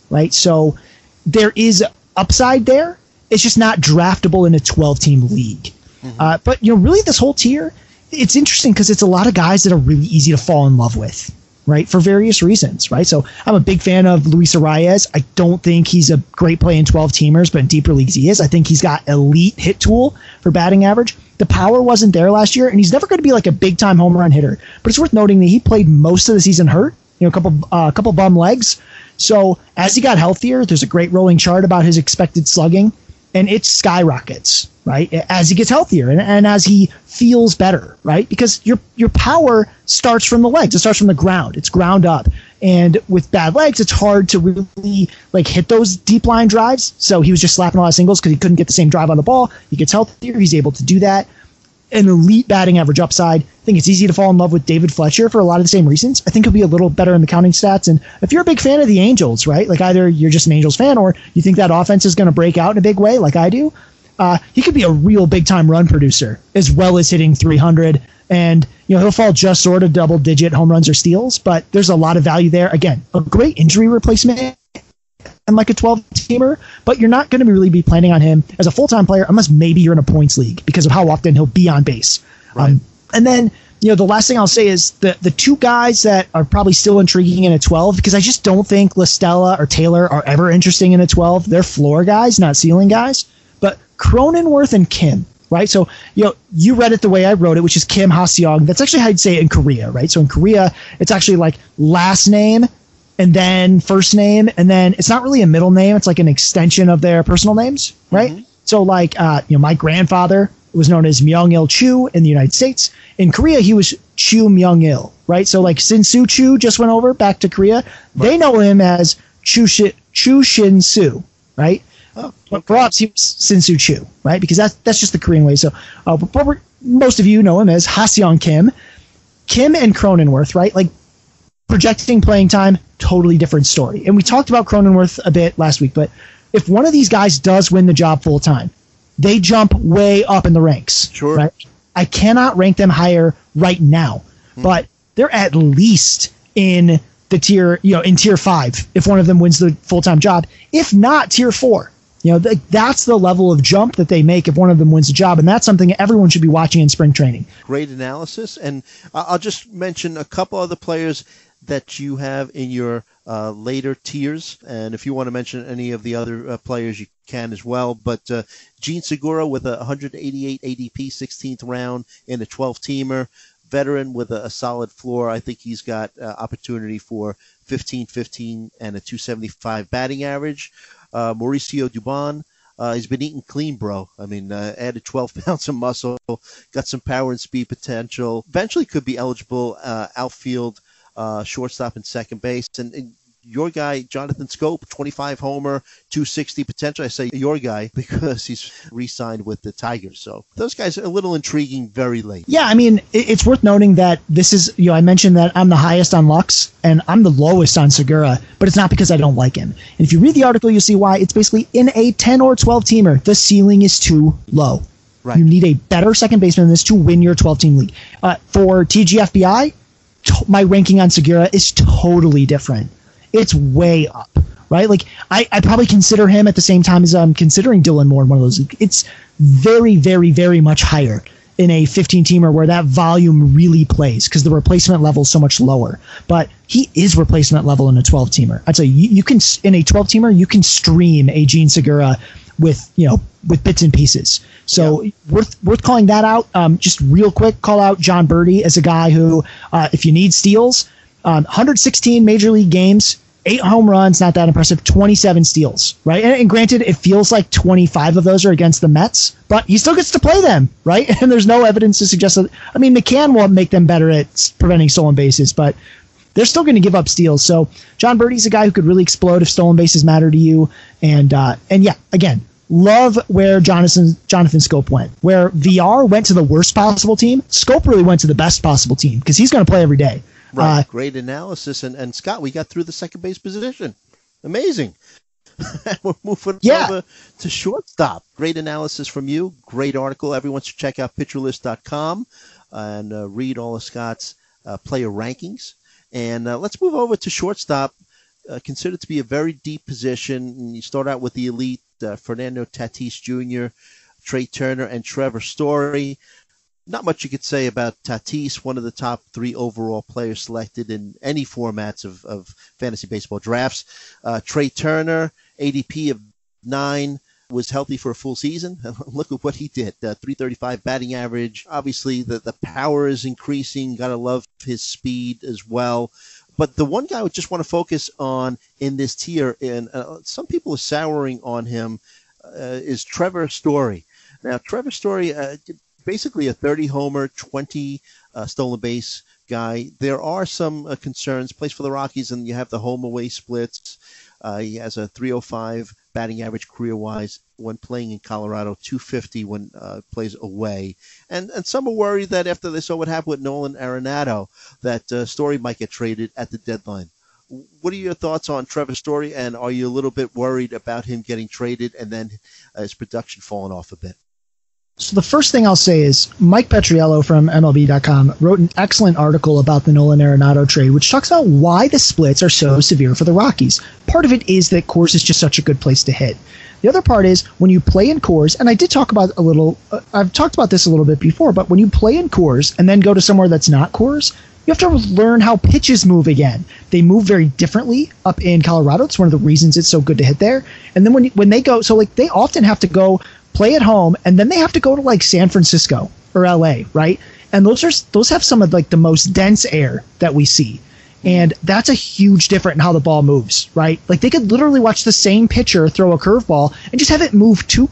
Right? So there is upside there. It's just not draftable in a 12 team league. Mm-hmm. Uh, but you know, really this whole tier, it's interesting because it's a lot of guys that are really easy to fall in love with right? For various reasons, right? So I'm a big fan of Luis Arraez. I don't think he's a great play in 12 teamers, but in deeper leagues he is. I think he's got elite hit tool for batting average. The power wasn't there last year, and he's never going to be like a big time home run hitter. But it's worth noting that he played most of the season hurt, you know, a couple a uh, couple bum legs. So as he got healthier, there's a great rolling chart about his expected slugging, and it skyrockets right? As he gets healthier and, and as he feels better, right? Because your your power starts from the legs. It starts from the ground. It's ground up. And with bad legs, it's hard to really like hit those deep line drives. So he was just slapping a lot of singles because he couldn't get the same drive on the ball. He gets healthier. He's able to do that. An elite batting average upside. I think it's easy to fall in love with David Fletcher for a lot of the same reasons. I think he'll be a little better in the counting stats. And if you're a big fan of the Angels, right? Like either you're just an Angels fan or you think that offense is going to break out in a big way, like I do, uh, he could be a real big time run producer as well as hitting 300. And you know he'll fall just sort of double digit home runs or steals, but there's a lot of value there. Again, a great injury replacement and like a 12 teamer, but you're not going to really be planning on him as a full time player unless maybe you're in a points league because of how often he'll be on base. Right. Um, and then you know the last thing I'll say is the the two guys that are probably still intriguing in a 12 because I just don't think La Stella or Taylor are ever interesting in a 12. They're floor guys, not ceiling guys. Cronenworth and Kim, right? So, you know, you read it the way I wrote it, which is Kim Ha-seong. That's actually how you'd say it in Korea, right? So in Korea, it's actually like last name and then first name, and then it's not really a middle name. It's like an extension of their personal names, right? Mm-hmm. So like, uh, you know, my grandfather was known as Myung Il Chu in the United States. In Korea, he was Chu Myung Il, right? So like Shin-Soo Chu just went over back to Korea. Right. They know him as Chu, Shi- Chu Shin Soo, right? Oh, but us, he was Shin-Soo Chu, right? Because that's that's just the Korean way. So, uh, but most of you know him as Ha-seong Kim, Kim and Cronenworth, right? Like projecting playing time, totally different story. And we talked about Cronenworth a bit last week, but if one of these guys does win the job full time, they jump way up in the ranks. Sure. Right? I cannot rank them higher right now, hmm. but they're at least in the tier, you know, in tier five if one of them wins the full time job, if not tier four. You know, th- that's the level of jump that they make if one of them wins a job, and that's something everyone should be watching in spring training. Great analysis, and I'll just mention a couple other players that you have in your uh, later tiers, and if you want to mention any of the other uh, players, you can as well. But uh, Jean Segura with a 188 ADP, 16th round in a 12 teamer veteran with a, a, solid floor. I think he's got uh, opportunity for 15 15 and a 275 batting average. Uh, Mauricio Dubon. Uh, he's been eating clean, bro. I mean, uh, added 12 <laughs> pounds of muscle, got some power and speed potential. Eventually, could be eligible uh, outfield, uh, shortstop, and second base. And, and your guy, Jonathan Schoop, 25 homer, 260 potential. I say your guy <laughs> because he's re signed with the Tigers. So those guys are a little intriguing very late. Yeah, I mean, it's worth noting that this is, you know, I mentioned that I'm the highest on Lux and I'm the lowest on Segura, but it's not because I don't like him. And if you read the article, you'll see why. It's basically in a 10 or 12 teamer, the ceiling is too low. Right. You need a better second baseman than this to win your 12 team league. Uh, for TGFBI, my ranking on Segura is totally different it's way up, right? Like I, I probably consider him at the same time as I'm considering Dylan Moore in one of those. It's very, very, very much higher in a 15 teamer where that volume really plays because the replacement level is so much lower. But he is replacement level in a 12 teamer. I'd say you, you can in a 12 teamer you can stream a Jean Segura with you know with bits and pieces. So yeah. worth worth calling that out. Um, just real quick, call out Jon Berti as a guy who, uh, if you need steals, um, 116 major league games, eight home runs, not that impressive. 27 steals, right? And, and, granted, it feels like 25 of those are against the Mets, but he still gets to play them, right? <laughs> And there's no evidence to suggest that. I mean, McCann will make them better at preventing stolen bases, but they're still going to give up steals. So Jon Berti's a guy who could really explode if stolen bases matter to you. And uh, and yeah, again, love where Jonathan Jonathan Schoop went. Where Villar went to the worst possible team, Schoop really went to the best possible team because he's going to play every day. Right. Uh, Great analysis. And, and Scott, we got through the second base position. Amazing. <laughs> We're moving yeah. over to shortstop. Great analysis from you. Great article. Everyone should check out pitcherlist.com and uh, read all of Scott's uh, player rankings. And uh, let's move over to shortstop. Uh, considered to be a very deep position. And you start out with the elite uh, Fernando Tatis Jr., Trea Turner, and Trevor Story not much you could say about Tatis, one of the top three overall players selected in any formats of, of fantasy baseball drafts. Uh, Trea Turner, ADP of nine, was healthy for a full season. <laughs> Look at what he did. Uh, 335 batting average. Obviously, the, the power is increasing. Got to love his speed as well. But the one guy I would just want to focus on in this tier, and uh, some people are souring on him, uh, is Trevor Story. Now, Trevor Story, uh, basically a 30 homer, 20 uh, stolen base guy. There are some uh, concerns. Plays for the Rockies, and you have the home away splits. Uh, he has a 305 batting average career wise when playing in Colorado, 250 when uh, plays away. And and some are worried that after they saw what happened with Nolan Arenado, that uh, Story might get traded at the deadline. What are your thoughts on Trevor Story, and are you a little bit worried about him getting traded and then uh, his production falling off a bit? So the first thing I'll say is Mike Petriello from MLB.com wrote an excellent article about the Nolan Arenado trade, which talks about why the splits are so severe for the Rockies. Part of it is that Coors is just such a good place to hit. The other part is when you play in Coors, and I did talk about a little, uh, I've talked about this a little bit before, but when you play in Coors and then go to somewhere that's not Coors, you have to learn how pitches move again. They move very differently up in Colorado. It's one of the reasons it's so good to hit there. And then when when they go, so like they often have to go play at home, and then they have to go to like San Francisco or LA, right? And those are those have some of like the most dense air that we see. And that's a huge difference in how the ball moves, right? Like they could literally watch the same pitcher throw a curveball and just have it move two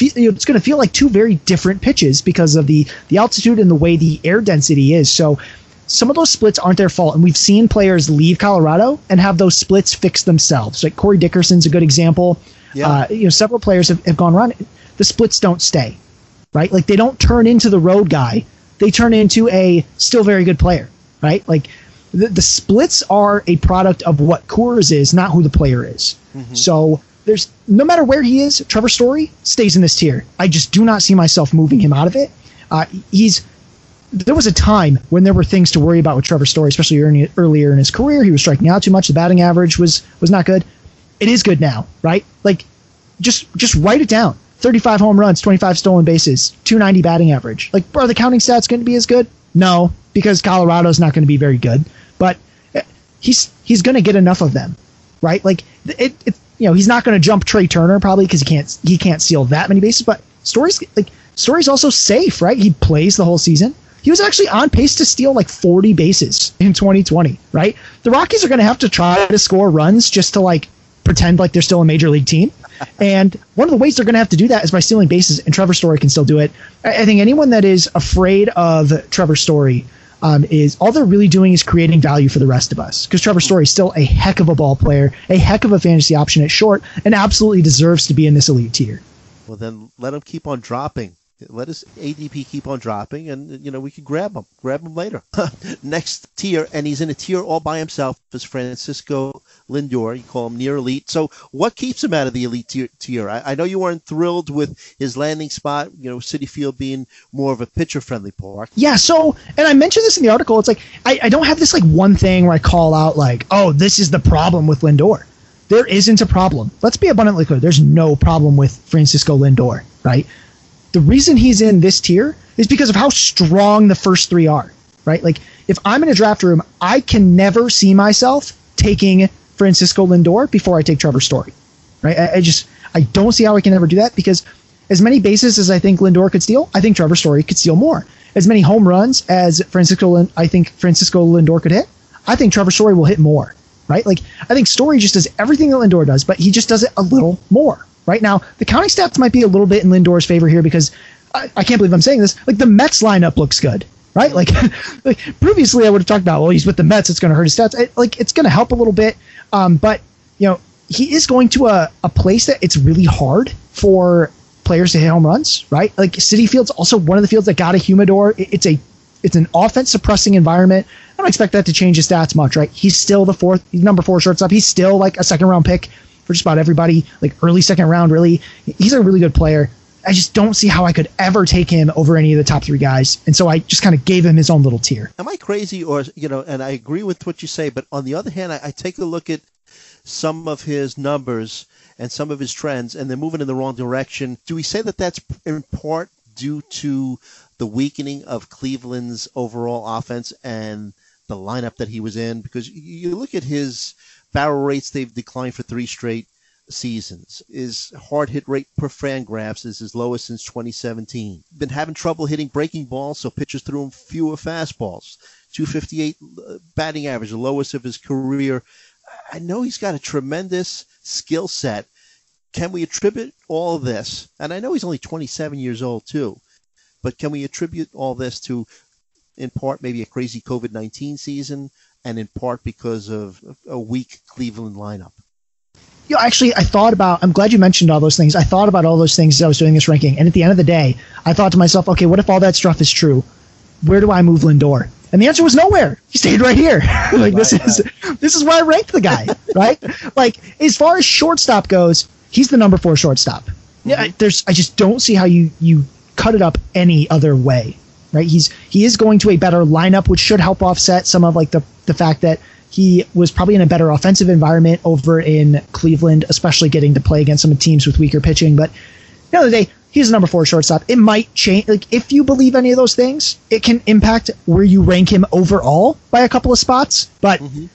it's going to feel like two very different pitches because of the the altitude and the way the air density is. So some of those splits aren't their fault, and we've seen players leave Colorado and have those splits fix themselves. Like Corey Dickerson's a good example. Yeah. Uh, you know, several players have, have gone around the splits don't stay, right? Like they don't turn into the road guy. They turn into a still very good player, right? Like the, the splits are a product of what Coors is, not who the player is. Mm-hmm. So there's no matter where he is, Trevor Story stays in this tier. I just do not see myself moving him out of it. Uh, he's there was a time when there were things to worry about with Trevor Story, especially early, earlier in his career. He was striking out too much. The batting average was was not good. It is good now, right? Like just just write it down. 35 home runs, 25 stolen bases, 290 batting average. Like, are the counting stats going to be as good? No, because Colorado's not going to be very good. But eh, he's he's going to get enough of them, right? Like, it, it you know he's not going to jump Trea Turner probably because he can't he can't steal that many bases. But Story's like Story's also safe, right? He plays the whole season. He was actually on pace to steal like 40 bases in 2020, right? The Rockies are going to have to try to score runs just to like pretend like they're still a major league team <laughs> and one of the ways they're going to have to do that is by stealing bases, and Trevor Story can still do it. I, think anyone that is afraid of Trevor Story um, is all they're really doing is creating value for the rest of us because Trevor Story is still a heck of a ball player, a heck of a fantasy option at short, and absolutely deserves to be in this elite tier. Well, then let him keep on dropping let his ADP keep on dropping, and you know we can grab him, grab him later. <laughs> Next tier, and he's in a tier all by himself. Is Francisco Lindor? You call him near elite. So what keeps him out of the elite tier? tier? I, I, know you weren't thrilled with his landing spot. You know, Citi Field being more of a pitcher-friendly park. Yeah. So, and I mentioned this in the article. It's like I, I don't have this like one thing where I call out like, oh, this is the problem with Lindor. There isn't a problem. Let's be abundantly clear. There's no problem with Francisco Lindor, right? The reason he's in this tier is because of how strong the first three are, right? Like if I'm in a draft room, I can never see myself taking Francisco Lindor before I take Trevor Story, right? I, I just I don't see how I can ever do that because as many bases as I think Lindor could steal, I think Trevor Story could steal more. As many home runs as Francisco I think Francisco Lindor could hit, I think Trevor Story will hit more, right? Like I think Story just does everything that Lindor does, but he just does it a little more, right now. The counting stats might be a little bit in Lindor's favor here because I, I can't believe I'm saying this. Like the Mets lineup looks good, right? Like, <laughs> like previously I would have talked about, well, he's with the Mets, it's going to hurt his stats. It, like it's going to help a little bit, um, but you know he is going to a, a place that it's really hard for players to hit home runs, right? Like Citi Field's also one of the fields that got a humidor. It, it's a it's an offense suppressing environment. I don't expect that to change his stats much, right? He's still the fourth, he's number four shortstop. He's still like a second round pick for just about everybody, like early second round, really. He's a really good player. I just don't see how I could ever take him over any of the top three guys. And so I just kind of gave him his own little tier. Am I crazy or, you know, and I agree with what you say, but on the other hand, I, I take a look at some of his numbers and some of his trends and they're moving in the wrong direction. Do we say that that's in part due to the weakening of Cleveland's overall offense and the lineup that he was in? Because you look at his barrel rates, they've declined for three straight seasons. His hard hit rate per Fangraphs is his lowest since 2017. Been having trouble hitting breaking balls, so pitchers threw him fewer fastballs. 258 uh, batting average, the lowest of his career. I know he's got a tremendous skill set. can we attribute all this? And I know he's only 27 years old too, but can we attribute all this to, in part, maybe a crazy COVID 19 season, and in part because of a weak Cleveland lineup? You know, actually, I thought about. I'm glad you mentioned all those things. I thought about all those things as I was doing this ranking, and at the end of the day, I thought to myself, okay, what if all that stuff is true? Where do I move Lindor? And the answer was nowhere. He stayed right here. <laughs> like right, this right. is this is where I ranked the guy, <laughs> right? like as far as shortstop goes, he's the number four shortstop. Mm-hmm. Yeah, there's I just don't see how you you cut it up any other way, right? He's he is going to a better lineup, which should help offset some of like the the fact that he was probably in a better offensive environment over in Cleveland, especially getting to play against some teams with weaker pitching. But the other day, he's a number four shortstop. It might change. Like if you believe any of those things, it can impact where you rank him overall by a couple of spots. But mm-hmm.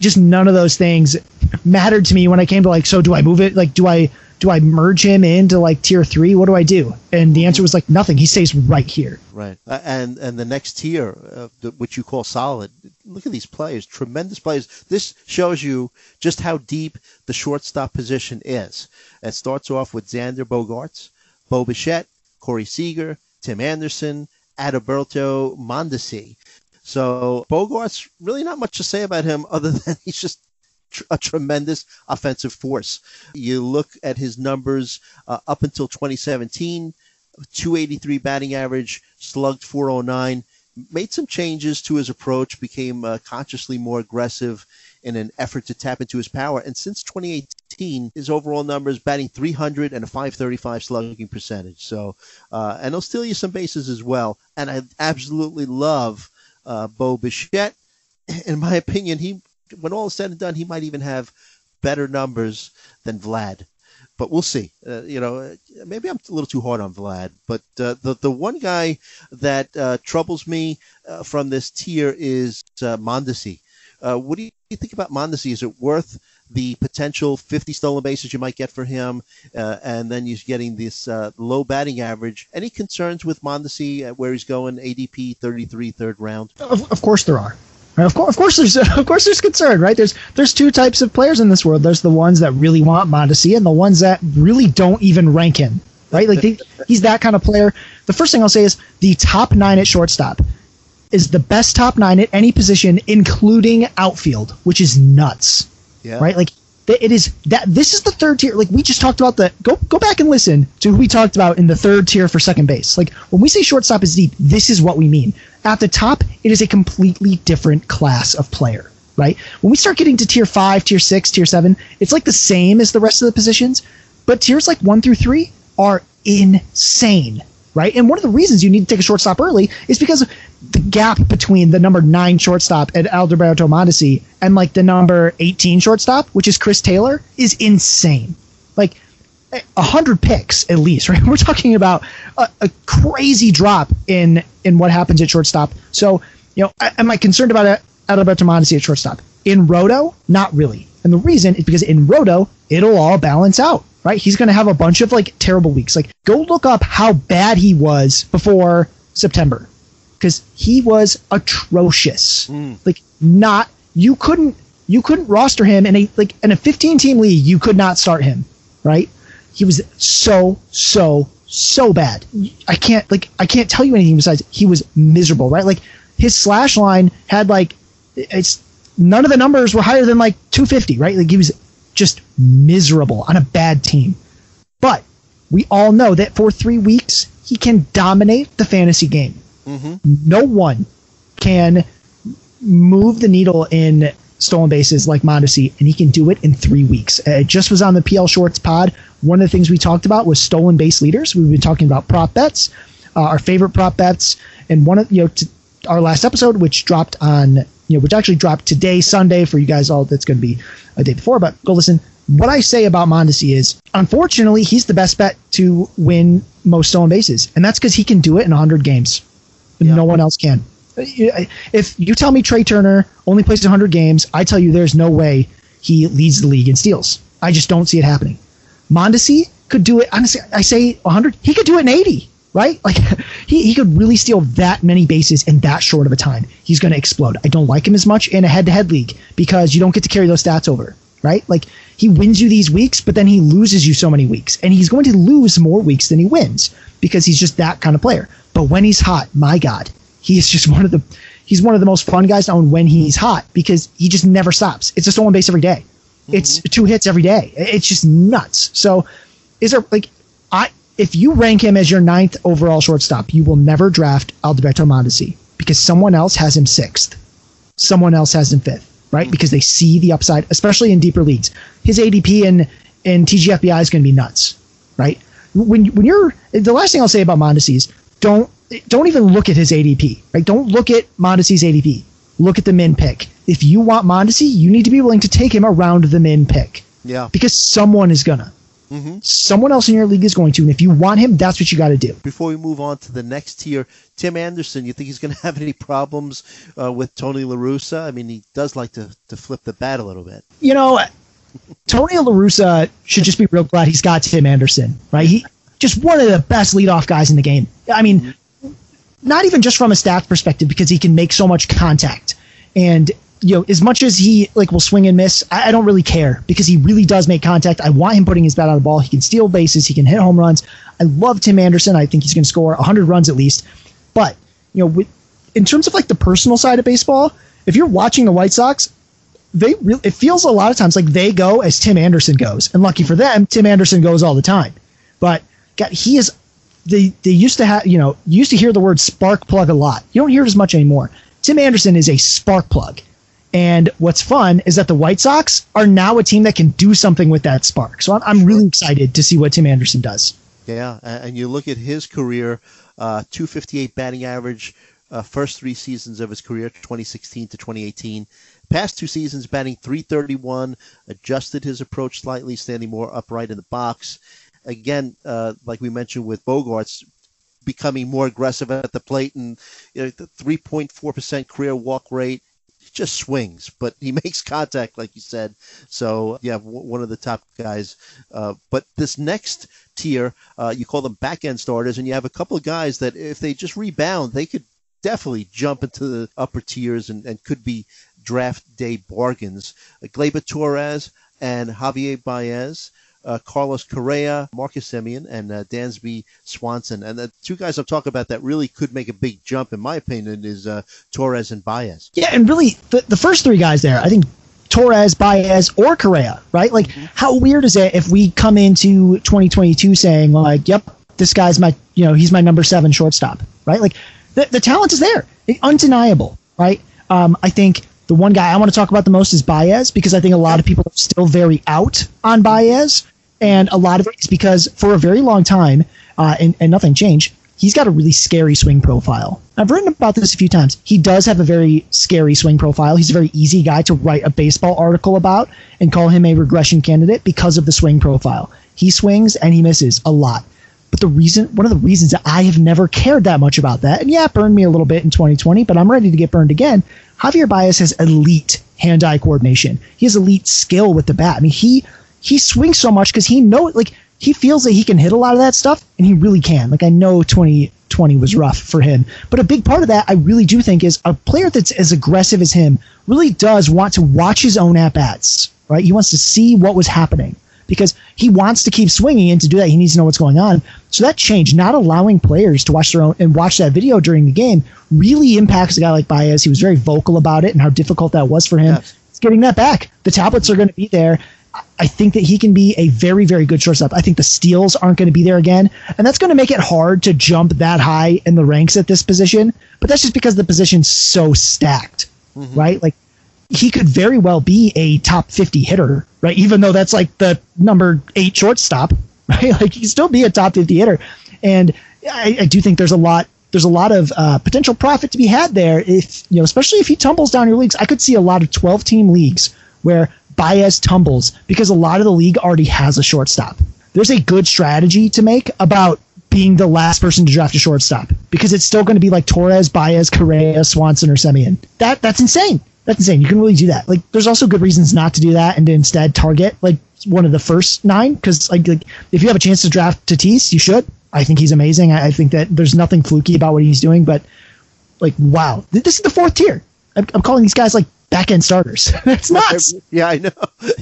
just none of those things mattered to me when I came to like. So do I move it? Like do I do I merge him into like tier three? What do I do? And the answer was like nothing. He stays right here. Right. Uh, and and the next tier, uh, which you call solid, look at these players, tremendous players. This shows you just how deep the shortstop position is. It starts off with Xander Bogaerts, Bo Bichette, Corey Seager, Tim Anderson, Adalberto Mondesi. So Bogaerts really not much to say about him other <laughs> than he's just a tremendous offensive force. You look at his numbers uh, up until 2017, 283 batting average, slugged 409, made some changes to his approach, became uh, consciously more aggressive in an effort to tap into his power. And since 2018, his overall numbers batting 300 and a 535 slugging percentage. So, uh, and he'll steal you some bases as well. And I absolutely love uh, Bo Bichette. <clears throat> In my opinion, he when all is said and done, he might even have better numbers than Vlad. But we'll see. Uh, you know, maybe I'm a little too hard on Vlad. But uh, the the one guy that uh, troubles me uh, from this tier is uh, Mondesi. Uh, what do you think about Mondesi? Is it worth the potential 50 stolen bases you might get for him, and then you're getting this low batting average? Any concerns with Mondesi at where he's going ADP 33 third round? Of, of course there are. Of course, of course, there's <laughs> of course there's concern, right? There's there's two types of players in this world. There's the ones that really want Mondesi, and the ones that really don't even rank him, right? Like they, he's that kind of player. The first thing I'll say is the top nine at shortstop is the best top nine at any position, including outfield, which is nuts, yeah. right? Like it is that this is the third tier. Like we just talked about the go go back and listen to who we talked about in the third tier for second base. Like when we say shortstop is deep, this is what we mean. At the top, it is a completely different class of player, right? When we start getting to tier five, tier six, tier seven, it's like the same as the rest of the positions, but tiers like one through three are insane right? And one of the reasons you need to take a shortstop early is because the gap between the number nine shortstop at Adalberto Mondesi and like the number 18 shortstop, which is Chris Taylor, is insane. Like hundred picks at least, right? <laughs> We're talking about a, a, crazy drop in in what happens at shortstop. So, you know, am I concerned about it, Mondesi at shortstop? In Roto, not really. And the reason is because in Roto, it'll all balance out right? He's going to have a bunch of like terrible weeks. Like, go look up how bad he was before September because he was atrocious. Mm. Like, not you couldn't you couldn't roster him in a like in a 15 team league. You could not start him, right? He was so so so bad. I can't like I can't tell you anything besides he was miserable, right? Like his slash line had like it's none of the numbers were higher than like 250, right? Like he was just miserable on a bad team. But we all know that for three weeks, he can dominate the fantasy game. Mm-hmm. No one can move the needle in stolen bases like Mondesi, and he can do it in three weeks. Uh, it just was on the PL Shorts pod. One of the things we talked about was stolen base leaders. We've been talking about prop bets, uh, our favorite prop bets, and one of you know t- our last episode, which dropped on you know which actually dropped today, Sunday for you guys all. That's going to be a day before, but go listen. What I say about Mondesi is, unfortunately, he's the best bet to win most stolen bases, and that's because he can do it in 100 games. Yeah. No one else can. If you tell me Trea Turner only plays 100 games, I tell you there's no way he leads the league in steals. I just don't see it happening. Mondesi could do it. Honestly, I say 100. He could do it in 80 right? <laughs> Like he, he could really steal that many bases in that short of a time. He's going to explode. I don't like him as much in a head to head league because you don't get to carry those stats over. right? Like he wins you these weeks, but then he loses you so many weeks, and he's going to lose more weeks than he wins because he's just that kind of player. But when he's hot, my God, he is just one of the he's one of the most fun guys to own when he's hot because he just never stops. It's a stolen base every day. Mm-hmm. It's two hits every day. It's just nuts. So is there like I if you rank him as your ninth overall shortstop, you will never draft Alberto Mondesi because someone else has him sixth. Someone else has him fifth, right? Mm-hmm. Because they see the upside, especially in deeper leagues. His ADP in in TGFBI is going to be nuts, right? When when you're the last thing I'll say about Mondesi is don't don't even look at his ADP, right? Don't look at Mondesi's ADP. Look at the min pick. If you want Mondesi, you need to be willing to take him around the min pick. Yeah. Because someone is gonna. Mm-hmm. Someone else in your league is going to, and if you want him, that's what you got to do. Before we move on to the next tier, Tim Anderson, you think he's going <laughs> to have any problems uh, with Tony La Russa? I mean, he does like to, to flip the bat a little bit. You know, Tony La Russa should just be real glad he's got Tim Anderson, right? He just one of the best leadoff guys in the game. I mean, not even just from a staff perspective because he can make so much contact. And you know as much as he like will swing and miss I, I, don't really care because he really does make contact. I want him putting his bat on the ball. He can steal bases. He can hit home runs. I love tim anderson. I think he's going to score 100 runs at least. But you know with, in terms of like the personal side of baseball if you're watching the white sox they really it feels a lot of times like they go as tim anderson goes. And lucky for them tim anderson goes all the time. But God, he is they they used to have you know used to hear the word spark plug a lot. You don't hear it as much anymore. Tim Anderson is a spark plug. And what's fun is that the White Sox are now a team that can do something with that spark. So I'm, I'm really excited to see what Tim Anderson does. Yeah, and you look at his career, uh, 258 batting average, uh, first three seasons of his career, 2016 to 2018. Past two seasons, batting 331, adjusted his approach slightly, standing more upright in the box again, uh, like we mentioned with Bogaerts, becoming more aggressive at the plate and you know, the 3.4% career walk rate. Just swings, but he <laughs> makes contact, like you said. So, yeah, w- one of the top guys. Uh, but this next tier, uh, you call them back end starters, and you have a couple of guys that if they just rebound, they could definitely jump into the upper tiers and, and could be draft day bargains. Gleyber Torres and Javier Baez uh, Carlos Correa, Marcus Semien, and uh, Dansby Swanson. And the two guys I'm talking about that really could make a big jump, in my opinion, is uh, Torres and Baez. Yeah, and really, the, the first three guys there, I think Torres, Baez, or Correa, right? Like, mm-hmm. how weird is it if we come into 2022 saying, like, yep, this guy's my, you know, he's my number seven shortstop, right? Like, the, the talent is there, undeniable, right? Um, I think the one guy I want to talk about the most is Baez because I think a lot of people are still very out on Baez. And a lot of it is because for a very long time, uh, and, and nothing changed, he's got a really scary swing profile. I've written about this a few times. He does have a very scary swing profile. He's a very easy guy to write a baseball article about and call him a regression candidate because of the swing profile. He swings and he misses a lot. But the reason, one of the reasons that I have never cared that much about that, and yeah, it burned me a little bit in 2020, but I'm ready to get burned again. Javier Baez has elite hand-eye coordination. He has elite skill with the bat. I mean, he he swings so much because he know like he feels that he can hit a lot of that stuff, and he really can. Like I know 2020 was rough for him, but a big part of that I really do think is a player that's as aggressive as him really does want to watch his own at bats. Right? He wants to see what was happening because he wants to keep swinging, and to do that, he needs to know what's going on. So that change, not allowing players to watch their own and watch that video during the game, really impacts a guy like Baez. He was very vocal about it and how difficult that was for him. Yes. It's getting that back. The tablets are going to be there. I think that he can be a very, very good shortstop. I think the steals aren't going to be there again, and that's going to make it hard to jump that high in the ranks at this position. But that's just because the position's so stacked, mm-hmm. right? Like he could very well be a top 50 hitter, right? Even though that's like the number eight shortstop, <laughs> right? Like he still be a top 50 hitter. And I, I do think there's a lot there's a lot of uh, potential profit to be had there if you know especially if he tumbles down your leagues i could see a lot of 12 team leagues where Baez tumbles because a lot of the league already has a shortstop. There's a good strategy to make about being the last person to draft a shortstop because it's still going to be like Torres, Baez, Correa, Swanson, or Semien. That that's insane. That's insane. You can really do that. Like, there's also good reasons not to do that and to instead target like one of the first nine because like, like if you have a chance to draft Tatis, you should. I think he's amazing. I, I think that there's nothing fluky about what he's doing, but like, wow, this is the fourth tier. I'm, I'm calling these guys like back end starters. <laughs> That's nuts. yeah, I know. <laughs>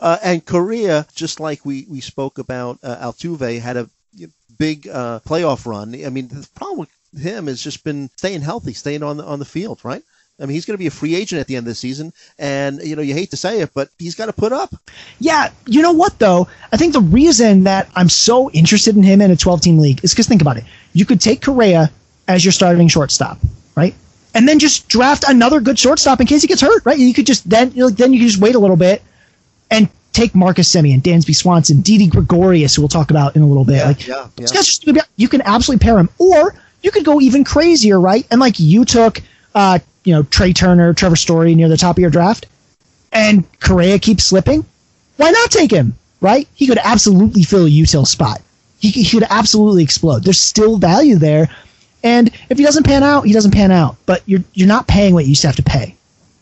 Uh, and Correa, just like we, we spoke about uh, Altuve, had a big uh, playoff run. I mean, the problem with him has just been staying healthy, staying on the, on the field, right? I mean, he's going to be a free agent at the end of the season, and you know, you hate to say it, but he's got to put up. Yeah, you know what though? I think the reason that I'm so interested in him in a 12-team league is because think about it. You could take Correa as your starting shortstop, right? And then just draft another good shortstop in case he gets hurt, right? You could just then you know, then you could just wait a little bit and take Marcus Semien, Dansby Swanson, Didi Gregorius, who we'll talk about in a little bit. Yeah, like, yeah, yeah. Just, you can absolutely pair him, or you could go even crazier, right? And like you took, uh, you know, Trea Turner, Trevor Story near the top of your draft, and Correa keeps slipping. Why not take him, right? He could absolutely fill a util spot. He, he could absolutely explode. There's still value there, and if he doesn't pan out, he doesn't pan out. But you're you're not paying what you used to have to pay,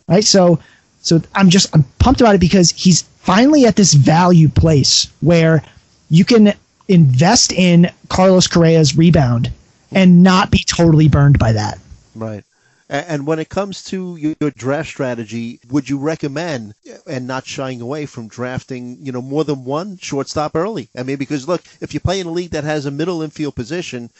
right? So so I'm just I'm pumped about it because he's finally at this value place where you can invest in Carlos Correa's rebound and not be totally burned by that. Right. And when it comes to your draft strategy, would you recommend uh, and not shying away from drafting, you know, more than one shortstop early? I mean, because look, if you play in a league that has a middle infield position,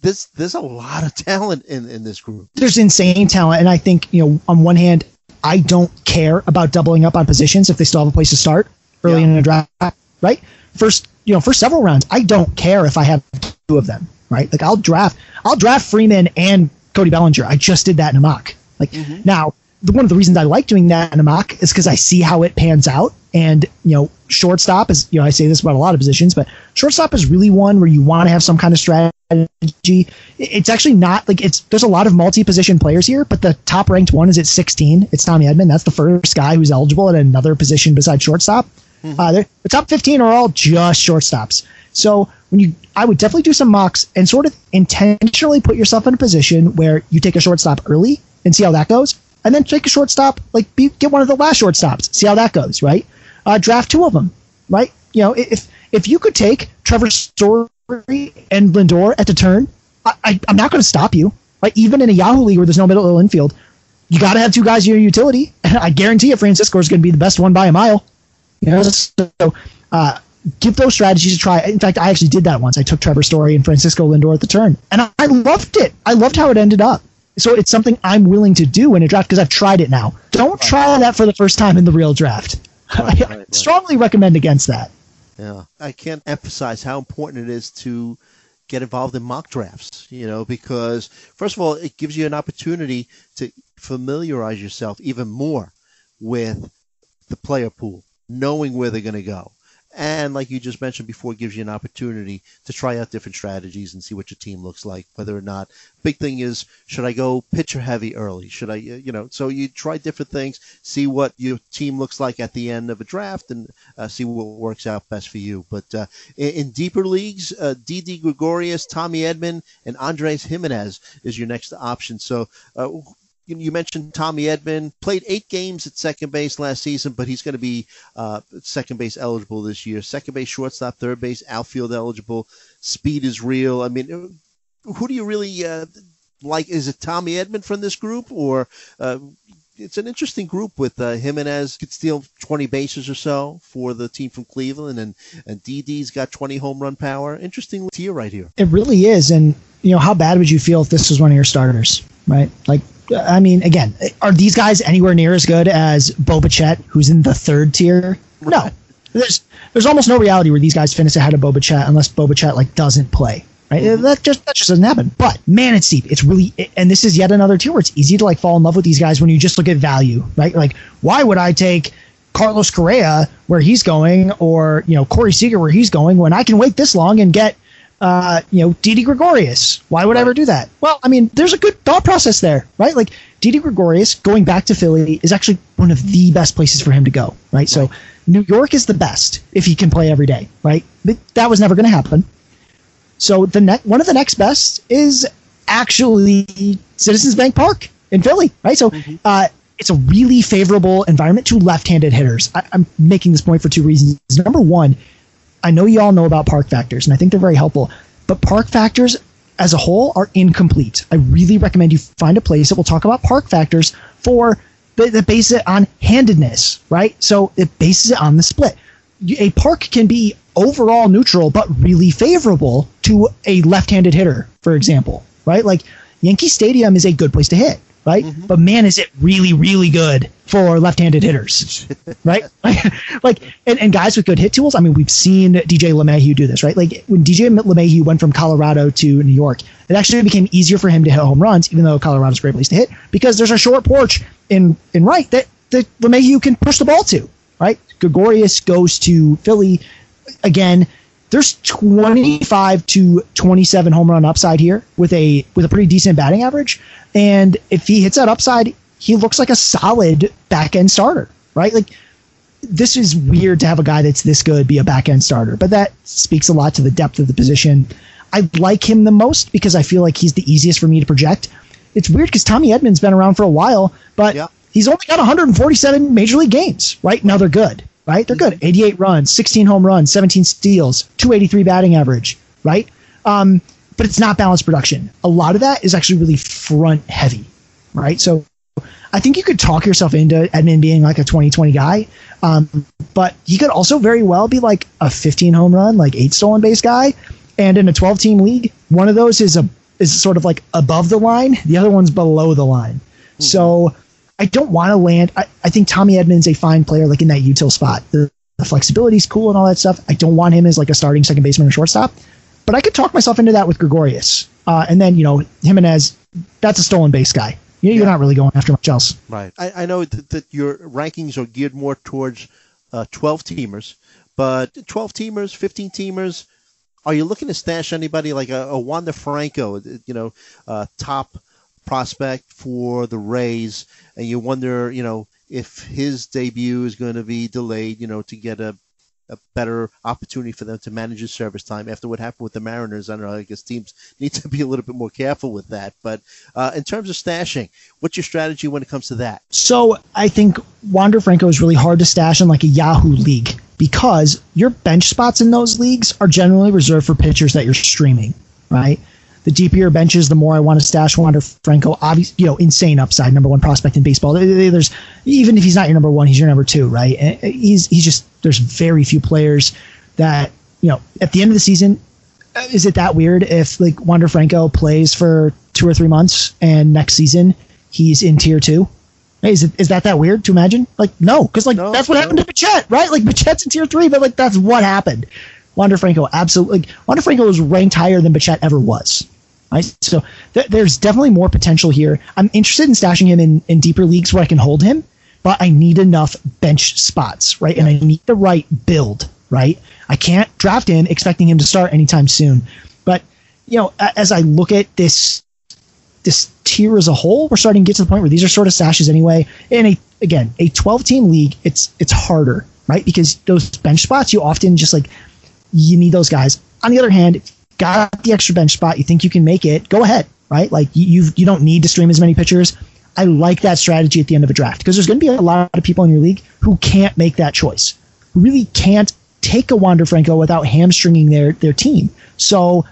there's there's a lot of talent in, in this group. There's insane talent, and I think you know, on one hand, I don't care about doubling up on positions if they still have a place to start early yeah. in a draft, right? First, you know, for several rounds, I don't care if I have two of them, right? Like I'll draft, I'll draft Freeman and Cody Bellinger. I just did that in a mock. Like mm-hmm. now, the, one of the reasons I like doing that in a mock is because I see how it pans out. And you know, shortstop is you know I say this about a lot of positions, but shortstop is really one where you want to have some kind of strategy. It's actually not like it's there's a lot of multi-position players here, but the top ranked one is at 16. It's Tommy Edman. That's the first guy who's eligible at another position besides shortstop. Mm-hmm. Uh, the top 15 are all just shortstops. So when you, I would definitely do some mocks and sort of intentionally put yourself in a position where you take a shortstop early and see how that goes, and then take a shortstop, like be, get one of the last shortstops, see how that goes, right? Uh, draft two of them, right? You know, if if you could take Trevor Story and Lindor at the turn, I, I, am not going to stop you. Right? Even in a Yahoo league where there's no middle infield, you got to have two guys in your utility. <laughs> I guarantee you, Francisco is going to be the best one by a mile. You know, so uh, give those strategies a try. In fact, I actually did that once. I took Trevor Story and Francisco Lindor at the turn, and I, I loved it. I loved how it ended up. So it's something I'm willing to do in a draft because I've tried it now. Don't try that for the first time in the real draft. Right, <laughs> right, I strongly recommend against that. Yeah, I can't emphasize how important it is to get involved in mock drafts. You know, because first of all, it gives you an opportunity to familiarize yourself even more with the player pool, knowing where they're going to go. And like you just mentioned before, gives you an opportunity to try out different strategies and see what your team looks like, whether or not. Big thing is, should I go pitcher heavy early? Should I, you know, so you try different things, see what your team looks like at the end of a draft, and uh, see what works out best for you. But uh, in, in, deeper leagues, uh, Didi Gregorius, Tommy Edman, and Andres Gimenez is your next option. So uh, you mentioned Tommy Edman played eight games at second base last season, but he's going to be uh, second base eligible this year. Second base, shortstop, third base, outfield eligible. Speed is real. I mean, who do you really uh, like? Is it Tommy Edman from this group, or uh, it's an interesting group with uh, Gimenez could steal 20 bases or so for the team from Cleveland, and and Didi's got 20 home run power. Interesting tier right here. It really is, and you know how bad would you feel if this was one of your starters, right? Like I mean, again, are these guys anywhere near as good as Bo Bichette, who's in the third tier? No. There's there's almost no reality where these guys finish ahead of Bo Bichette unless Bo Bichette like doesn't play. Right? Mm-hmm. That just that just doesn't happen. But man, it's deep. It's really and this is yet another tier where it's easy to like fall in love with these guys when you just look at value, right? Like, why would I take Carlos Correa where he's going, or you know Corey Seager where he's going, when I can wait this long and get uh, you know, Didi Gregorius. Why would right. I ever do that? Well, I mean, there's a good thought process there, right? Like Didi Gregorius going back to Philly is actually one of the best places for him to go, right? right. So New York is the best if he can play every day, right? But that was never going to happen. So the next one of the next best is actually Citizens Bank Park in Philly, right? So mm-hmm. uh, it's a really favorable environment to left-handed hitters. I, I'm making this point for two reasons. Number one, I know you all know about park factors, and I think they're very helpful. But park factors as a whole are incomplete. I really recommend you find a place that will talk about park factors for that, that bases it on handedness, right? So it bases it on the split. A park can be overall neutral, but really favorable to a left-handed hitter, for example, right? Like Yankee Stadium is a good place to hit, right? Mm-hmm. But man, is it really, really good for left-handed hitters, <laughs> right? <laughs> like, and, and guys with good hit tools. I mean, we've seen DJ LeMahieu do this, right? Like when DJ LeMahieu went from Colorado to New York, it actually became easier for him to hit home runs, even though Colorado's a great place to hit, because there's a short porch in in right that that LeMahieu can push the ball to, right? Gregorius goes to Philly again. There's 25 to 27 home run upside here with a with a pretty decent batting average, and if he hits that upside, he looks like a solid back end starter, right? Like this is weird to have a guy that's this good be a back end starter, but that speaks a lot to the depth of the position. I like him the most because I feel like he's the easiest for me to project. It's weird because Tommy Edman's been around for a while, but yeah. he's only got 147 major league games, right? Now they're good right? They're good. 88 runs, 16 home runs, 17 steals, 283 batting average, right? Um, but it's not balanced production. A lot of that is actually really front heavy, right? So I think you could talk yourself into Edman being like a 2020 guy, um, but he could also very well be like a 15 home run, like eight stolen base guy. And in a 12 team league, one of those is a is sort of like above the line, the other one's below the line. Mm-hmm. So I don't want to land. I, I think Tommy Edman's a fine player, like in that util spot. The, the flexibility is cool and all that stuff. I don't want him as like a starting second baseman or shortstop, but I could talk myself into that with Gregorius. Uh, and then you know Gimenez, that's a stolen base guy. You're yeah. not really going after much else. Right. I, I know that, that, your rankings are geared more towards uh, 12 teamers, but 12 teamers, 15 teamers. Are you looking to stash anybody like a, a Wander Franco, you know, uh, top prospect for the Rays, and you wonder, you know, if his debut is going to be delayed, you know, to get a, a better opportunity for them to manage his service time after what happened with the Mariners. I don't know. I guess teams <laughs> need to be a little bit more careful with that. But uh, in terms of stashing, what's your strategy when it comes to that? So I think Wander Franco is really hard to stash in like a Yahoo league because your bench spots in those leagues are generally reserved for pitchers that you're streaming, right? The deeper your benches, the more I want to stash Wander Franco. Obviously, you know, insane upside, number one prospect in baseball. There's even if he's not your number one, he's your number two, right? He's he's just there's very few players that you know at the end of the season. Uh, is it that weird if like Wander Franco plays for two or three months and next season he's in tier two? Is it is that that weird to imagine? Like no, because like no, that's what no. happened to Bichette, right? Like Bichette's in tier three, but like that's what happened. Wander Franco absolutely. Wander Franco was ranked higher than Bichette ever was. Right? So th- there's definitely more potential here. I'm interested in stashing him in, in deeper leagues where I can hold him, but I need enough bench spots, right? And I need the right build, right? I can't draft him expecting him to start anytime soon. But you know, as I look at this this tier as a whole, we're starting to get to the point where these are sort of stashes anyway. In a again a 12 team league, it's it's harder, right? Because those bench spots you often just like you need those guys. On the other hand, got the extra bench spot, you think you can make it, go ahead, right? Like you you don't need to stream as many pitchers. I like that strategy at the end of a draft because there's going to be a lot of people in your league who can't make that choice, who really can't take a Wander Franco without hamstringing their their team. So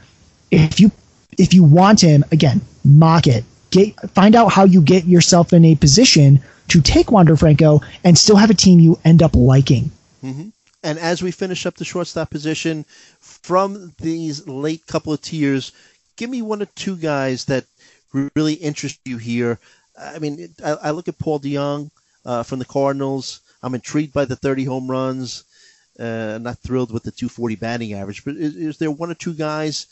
if you if you want him again, mock it. Get find out how you get yourself in a position to take Wander Franco and still have a team you end up liking. Mm-hmm. And as we finish up the shortstop position, from these late couple of tiers, give me one or two guys that really interest you here. I mean, I, I look at Paul DeJong uh, from the Cardinals. I'm intrigued by the 30 home runs. Uh, not thrilled with the 240 batting average, but is, is, there one or two guys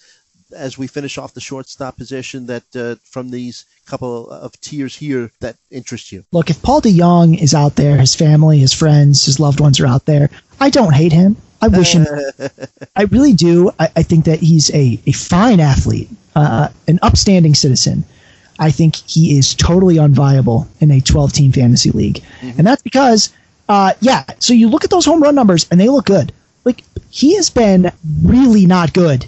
as we finish off the shortstop position that uh, from these couple of tiers here that interest you? Look, if Paul DeJong is out there, his family, his friends, his loved ones are out there, I don't hate him. I wish him. <laughs> I really do. I, I, think that he's a, a fine athlete, uh, an upstanding citizen. I think he is totally unviable in a 12 team fantasy league. Mm-hmm. And that's because, uh, yeah, so you look at those home run numbers and they look good. Like, he has been really not good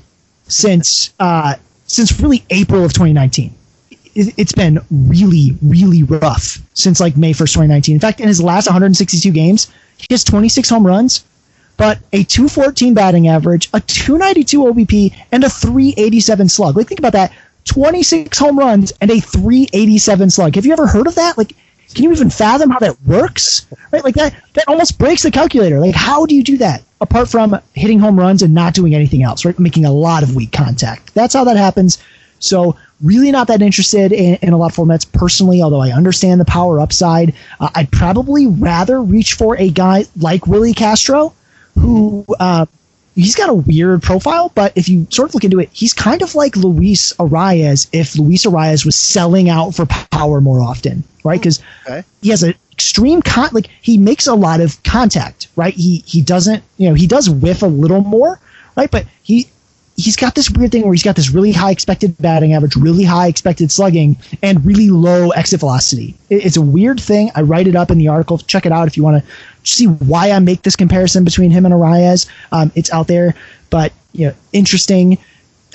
since, uh, since really April of 2019. It, it's been really, really rough since like May 1st, 2019. In fact, in his last 162 games, he has 26 home runs, but a 214 batting average, a 292 OBP, and a 387 slug. Like, think about that 26 home runs and a 387 slug. Have you ever heard of that? Like, Can you even fathom how that works? Right, like that that almost breaks the calculator. Like, how do you do that apart from hitting home runs and not doing anything else? Right, making a lot of weak contact. That's how that happens. So really not that interested in, in, a lot of formats personally, although I understand the power upside. Uh, I'd probably rather reach for a guy like Willi Castro, who uh, he's got a weird profile, but if you sort of look into it, he's kind of like Luis Arraez if Luis Arraez was selling out for power more often, right? Because okay. he has an extreme con like he makes a lot of contact, right? He he doesn't, you know, he does whiff a little more, right? But he he's got this weird thing where he's got this really high expected batting average, really high expected slugging, and really low exit velocity. it's a weird thing. I write it up in the article. Check it out if you want to see why I make this comparison between him and Arraez. Um, it's out there, but you know, interesting.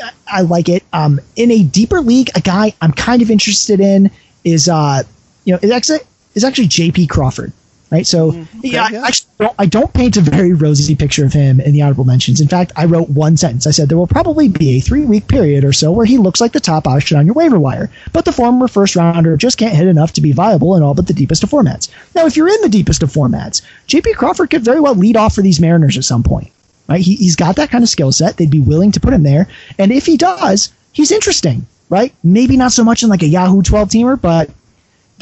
I, I like it. Um, in a deeper league, a guy I'm kind of interested in is uh, you know, is actually is actually J.P. Crawford right? So mm-hmm. yeah, yeah. I actually don't, I don't paint a very rosy picture of him in the honorable mentions. In fact, I wrote one sentence. I said there will probably be a three week period or so where he looks like the top option on your waiver wire, but the former first rounder just can't hit enough to be viable in all but the deepest of formats. Now, if you're in the deepest of formats, JP Crawford could very well lead off for these Mariners at some point. Right? He, he's got that kind of skill set. They'd be willing to put him there, and if he does, he's interesting. Right? Maybe not so much in like a Yahoo 12 teamer, but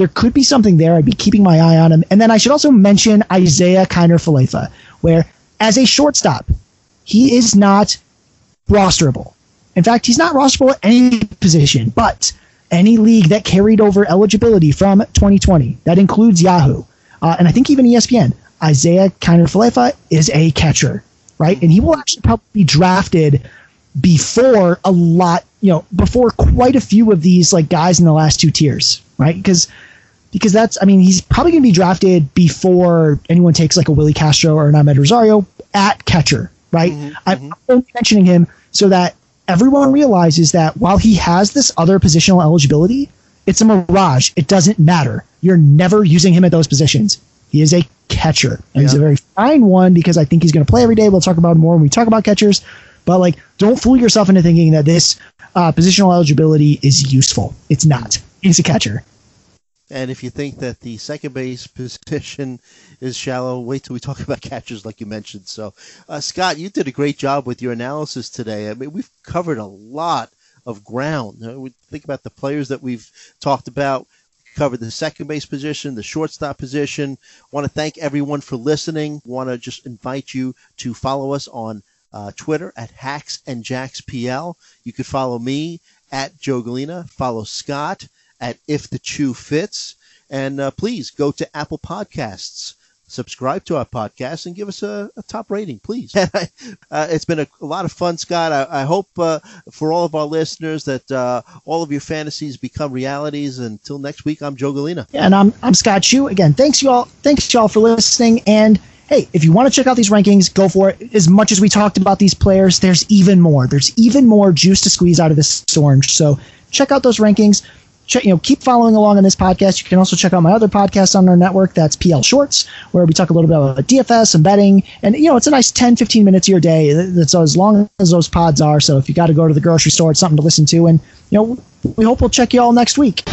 there could be something there. I'd be keeping my eye on him. And then I should also mention Isiah Kiner Falefa, where as a shortstop, he is not rosterable. In fact, he's not rosterable at any position, but any league that carried over eligibility from 2020, that includes Yahoo, uh, and I think even ESPN, Isiah Kiner Falefa is a catcher, right? And he will actually probably be drafted before a lot, you know, before quite a few of these like guys in the last two tiers, right? Because because that's I mean he's probably going to be drafted before anyone takes like a Willi Castro or an Amed Rosario at catcher, right? Mm-hmm, I'm mm-hmm. only mentioning him so that everyone realizes that while he has this other positional eligibility, it's a mirage. It doesn't matter. You're never using him at those positions. He is a catcher, and yeah. he's a very fine one because I think he's going to play every day. We'll talk about more when we talk about catchers. But like, don't fool yourself into thinking that this uh, positional eligibility is useful. It's not. He's a catcher. And if you think that the second base position <laughs> is shallow, wait till we talk <laughs> about catchers, like you mentioned. So, uh, Scott, you did a great job with your analysis today. I mean, we've covered a lot of ground. Uh, we think about the players that we've talked about. Covered the second base position, the shortstop position. Want to thank everyone for listening. Want to just invite you to follow us on uh, Twitter at Hacks and Jacks PL. You could follow me at Joe Gallina. Follow Scott at If the Chu Fits. And uh, please go to Apple Podcasts, subscribe to our podcast, and give us a, a top rating, please. <laughs> uh, it's been a, a, lot of fun, Scott. I, I hope uh, for all of our listeners that uh, all of your fantasies become realities. Until next week, I'm Joe Gallina. Yeah, and I'm, I'm Scott Chu. Again, thanks, y'all. Thanks, y'all, for listening. And hey, if you want to check out these rankings, go for it. As much as we talked about these players, there's even more. There's even more juice to squeeze out of this orange. So check out those rankings you know, keep following along on this podcast. You can also check out my other podcast on our network. That's PL Shorts, where we talk a little bit about DFS and betting. And, you know, it's a nice 10, 15 minutes of your day. That's as long as those pods are. So if you got to go to the grocery store, it's something to listen to. And, you know, we hope we'll check you all next week.